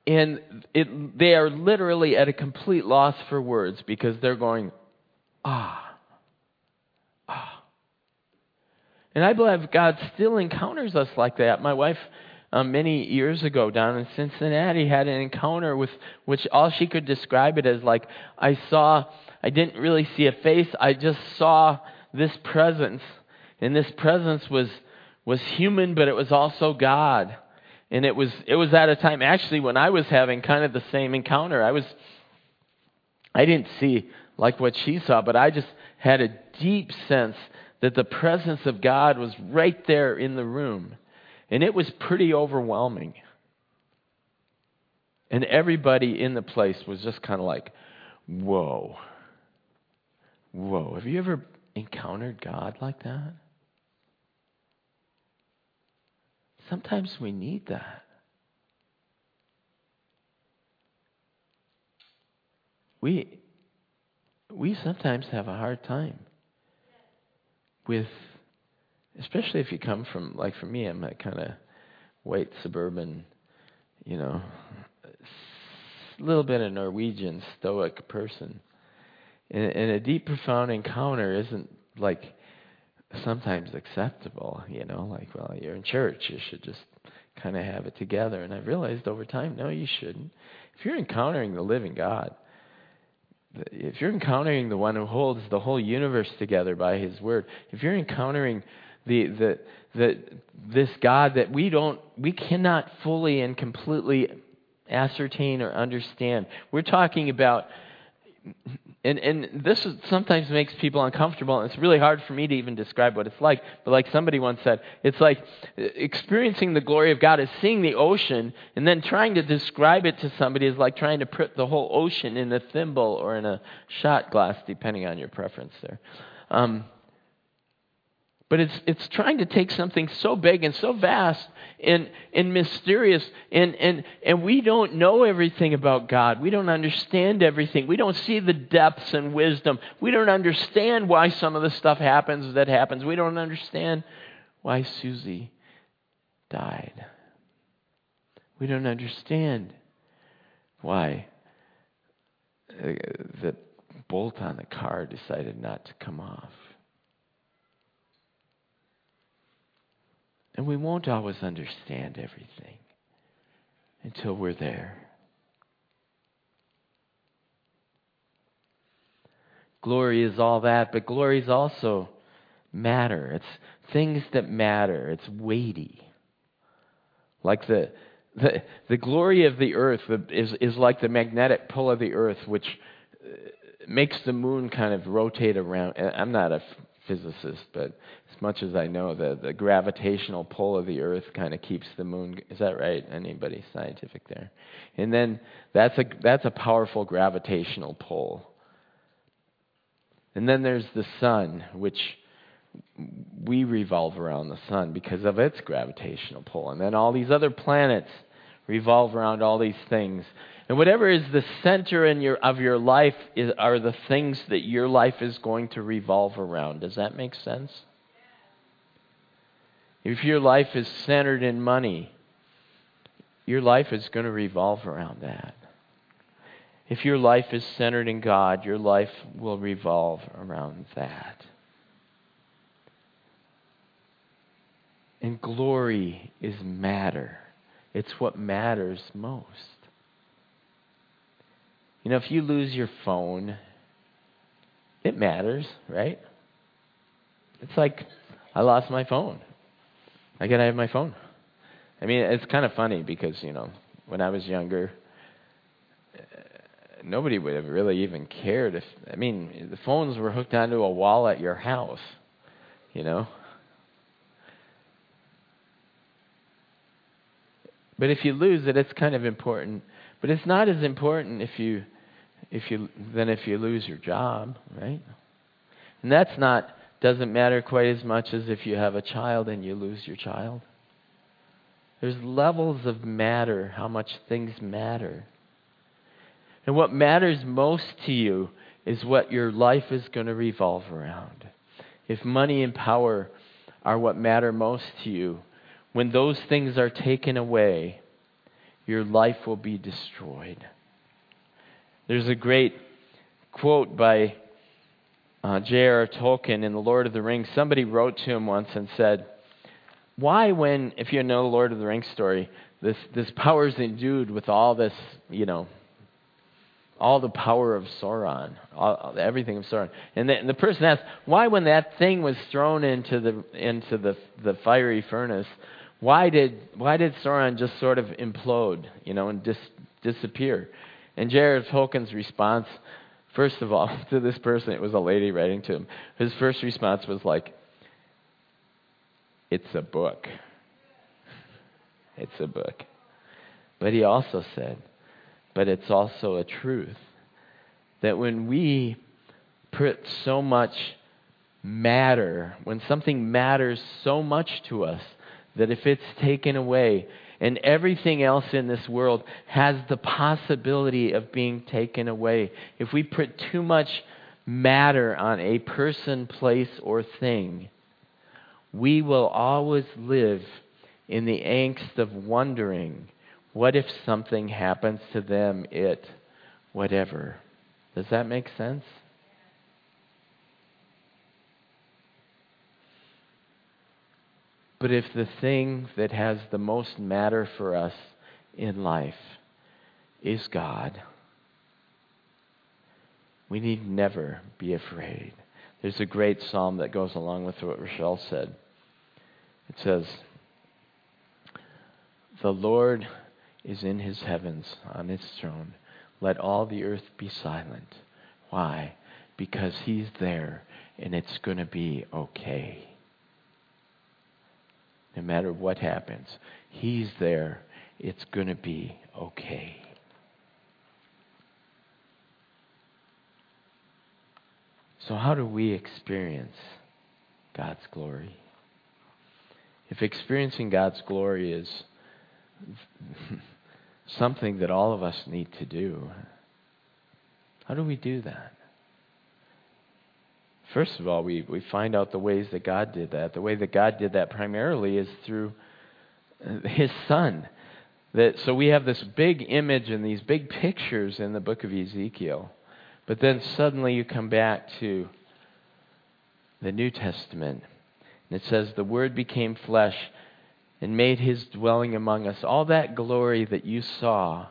Speaker 6: and it, they are literally at a complete loss for words because they're going, ah, ah. And I believe God still encounters us like that. My wife, um, many years ago down in Cincinnati, had an encounter with which all she could describe it as like, I saw, I didn't really see a face, I just saw this presence. And this presence was, was human, but it was also God and it was it was at a time actually when I was having kind of the same encounter. I was I didn't see like what she saw, but I just had a deep sense that the presence of God was right there in the room. And it was pretty overwhelming. And everybody in the place was just kind of like, whoa. Whoa. Have you ever encountered God like that? Sometimes we need that. We, we sometimes have a hard time with, especially if you come from, like for me, I'm a kind of white suburban, you know, a little bit of Norwegian stoic person. And, and a deep, profound encounter isn't like sometimes acceptable, you know, like, well, you're in church, you should just kind of have it together. And I've realized over time, no, you shouldn't. If you're encountering the living God, if you're encountering the one who holds the whole universe together by his word, if you're encountering the, the, the, this God that we don't, we cannot fully and completely ascertain or understand. We're talking about and and this is, sometimes makes people uncomfortable and it's really hard for me to even describe what it's like. But like somebody once said it's like experiencing the glory of god is seeing the ocean and then trying to describe it to somebody is like trying to put the whole ocean in a thimble or in a shot glass depending on your preference there. Um, but it's, it's trying to take something so big and so vast and, and mysterious, and, and, and we don't know everything about God. We don't understand everything. We don't see the depths and wisdom. We don't understand why some of the stuff happens that happens. We don't understand why Susie died. We don't understand why uh, the bolt on the car decided not to come off. And we won't always understand everything until we're there. Glory is all that, but glory is also matter. It's things that matter. It's weighty. Like the, the, the glory of the earth is, is like the magnetic pull of the earth, which uh, makes the moon kind of rotate around. I'm not a physicist, but as much as I know, the, the gravitational pull of the Earth kind of keeps the moon. Is that right? Anybody scientific there? And then that's a that's a powerful gravitational pull. And then there's the sun, which we revolve around the sun because of its gravitational pull. And then all these other planets revolve around all these things. And whatever is the center in your, of your life is, are the things that your life is going to revolve around. Does that make sense? If your life is centered in money, your life is going to revolve around that. If your life is centered in God, your life will revolve around that. And glory is matter. It's what matters most. You know, if you lose your phone, it matters, right? It's like, I lost my phone. I gotta have my phone. I mean, it's kind of funny because, you know, when I was younger, uh, nobody would have really even cared if, I mean, the phones were hooked onto a wall at your house, you know? But if you lose it, it's kind of important. But it's not as important if you if you than if you lose your job, right? And that's not doesn't matter quite as much as if you have a child and you lose your child. There's levels of matter, how much things matter. And what matters most to you is what your life is going to revolve around. If money and power are what matter most to you, when those things are taken away, your life will be destroyed. There's a great quote by uh, J.R.R. Tolkien in The Lord of the Rings. Somebody wrote to him once and said, Why, when, if you know the Lord of the Rings story, this, this power is endued with all this, you know, all the power of Sauron, all, everything of Sauron. And the, and the person asked, why, when that thing was thrown into the into the the fiery furnace, why did why did Sauron just sort of implode, you know, and dis, disappear? And J.R.R. Tolkien's response, first of all, to this person, it was a lady writing to him. His first response was like, It's a book. It's a book. But he also said, But it's also a truth that when we put so much matter, when something matters so much to us, that if it's taken away, and everything else in this world has the possibility of being taken away. If we put too much matter on a person, place, or thing, we will always live in the angst of wondering what if something happens to them, it, whatever. Does that make sense? But if the thing that has the most matter for us in life is God, we need never be afraid. There's a great psalm that goes along with what Rochelle said. It says, The Lord is in his heavens on his throne. Let all the earth be silent. Why? Because he's there and it's going to be okay. No matter what happens, he's there. It's going to be okay. So, how do we experience God's glory? If experiencing God's glory is something that all of us need to do, how do we do that? First of all, we, we find out the ways that God did that. The way that God did that primarily is through uh, His Son. That, so we have this big image and these big pictures in the book of Ezekiel. But then suddenly you come back to the New Testament. And it says, The Word became flesh and made his dwelling among us. All that glory that you saw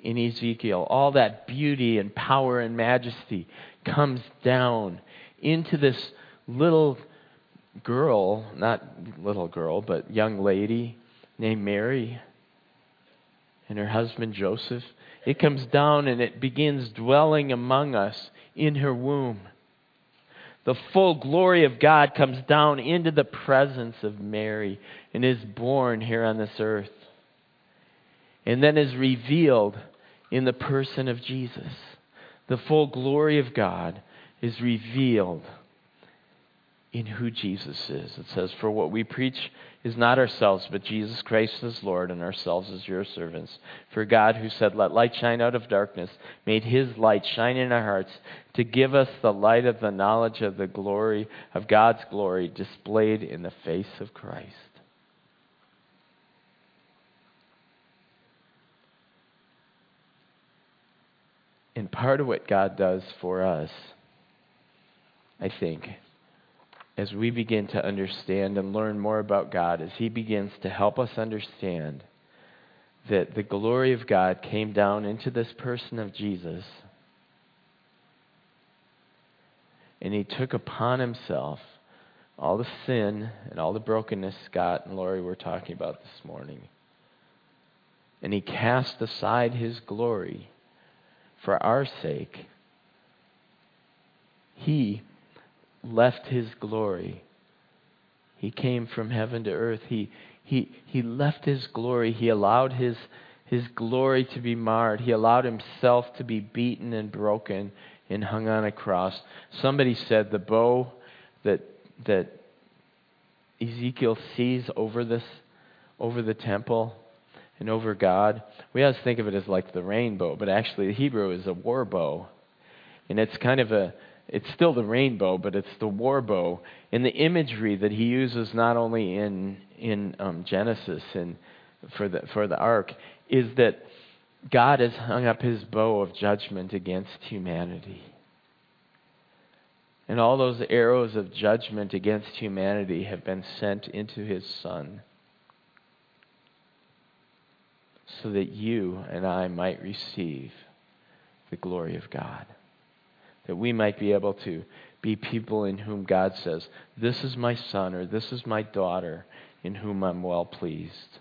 Speaker 6: in Ezekiel, all that beauty and power and majesty comes down into this little girl, not little girl, but young lady named Mary and her husband Joseph. It comes down and it begins dwelling among us in her womb. The full glory of God comes down into the presence of Mary and is born here on this earth. And then is revealed in the person of Jesus. The full glory of God is revealed in who Jesus is. It says, For what we preach is not ourselves, but Jesus Christ as Lord, and ourselves as your servants. For God, who said, Let light shine out of darkness, made his light shine in our hearts to give us the light of the knowledge of the glory of God's glory displayed in the face of Christ. And part of what God does for us, I think, as we begin to understand and learn more about God, as He begins to help us understand that the glory of God came down into this person of Jesus, and He took upon Himself all the sin and all the brokenness Scott and Lori were talking about this morning. And He cast aside His glory for our sake. He left his glory. He came from heaven to earth. He, he, he left his glory. He allowed his, his glory to be marred. He allowed himself to be beaten and broken and hung on a cross. Somebody said the bow that, that Ezekiel sees over this, over the temple and over God, we always think of it as like the rainbow, but actually the Hebrew is a war bow. And it's kind of a, it's still the rainbow, but it's the war bow. And the imagery that he uses not only in in um, Genesis and for the for the ark is that God has hung up his bow of judgment against humanity. And all those arrows of judgment against humanity have been sent into his Son so that you and I might receive the glory of God that we might be able to be people in whom God says, This is my son or this is my daughter in whom I'm well pleased.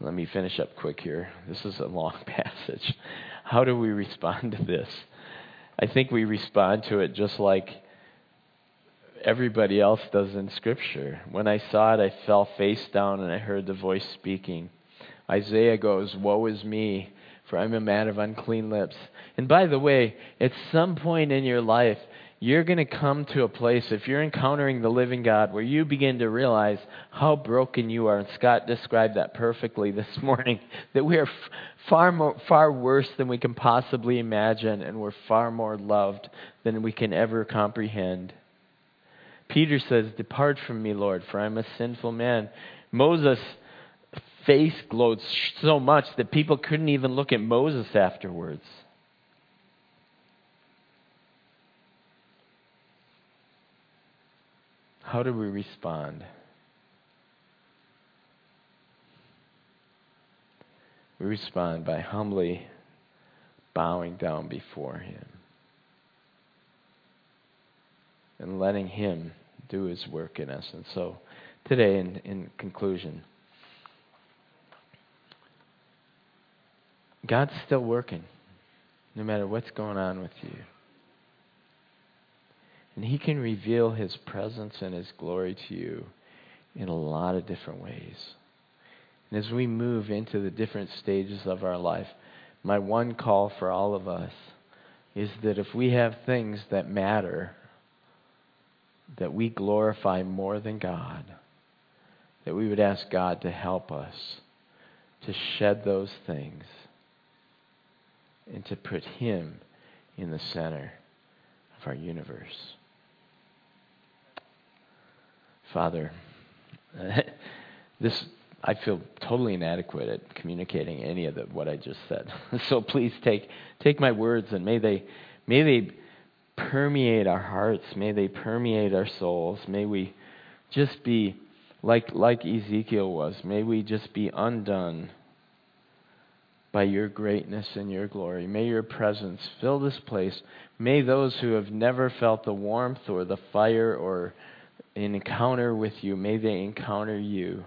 Speaker 6: Let me finish up quick here. This is a long passage. How do we respond to this? I think we respond to it just like everybody else does in Scripture. When I saw it, I fell face down and I heard the voice speaking. Isaiah goes, Woe is me, for I'm a man of unclean lips. And by the way, at some point in your life, you're going to come to a place, if you're encountering the living God, where you begin to realize how broken you are. And Scott described that perfectly this morning that we are far, more, far worse than we can possibly imagine, and we're far more loved than we can ever comprehend. Peter says, Depart from me, Lord, for I'm a sinful man. Moses face glowed so much that people couldn't even look at Moses afterwards. how do we respond? We respond by humbly bowing down before Him and letting Him do His work in us. And so, today, in, in conclusion, God's still working, no matter what's going on with you. And He can reveal His presence and His glory to you in a lot of different ways. And as we move into the different stages of our life, my one call for all of us is that if we have things that matter, that we glorify more than God, that we would ask God to help us to shed those things and to put Him in the center of our universe. Father, this I feel totally inadequate at communicating any of the, what I just said. so please take take my words and may they may they permeate our hearts, may they permeate our souls, may we just be like like Ezekiel was, may we just be undone by your greatness and your glory. May your presence fill this place. May those who have never felt the warmth or the fire or an encounter with you, may they encounter you.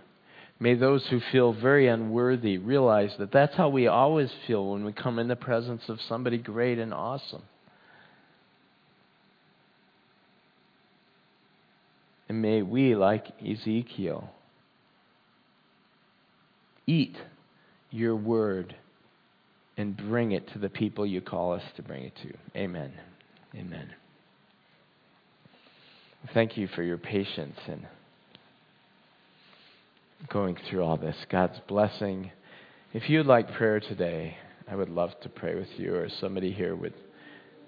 Speaker 6: May those who feel very unworthy realize that that's how we always feel when we come in the presence of somebody great and awesome. And may we, like Ezekiel, eat your word and bring it to the people you call us to bring it to. Amen. Amen. Thank you for your patience and going through all this. God's blessing. If you'd like prayer today, I would love to pray with you, or somebody here would,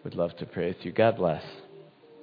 Speaker 6: would love to pray with you. God bless.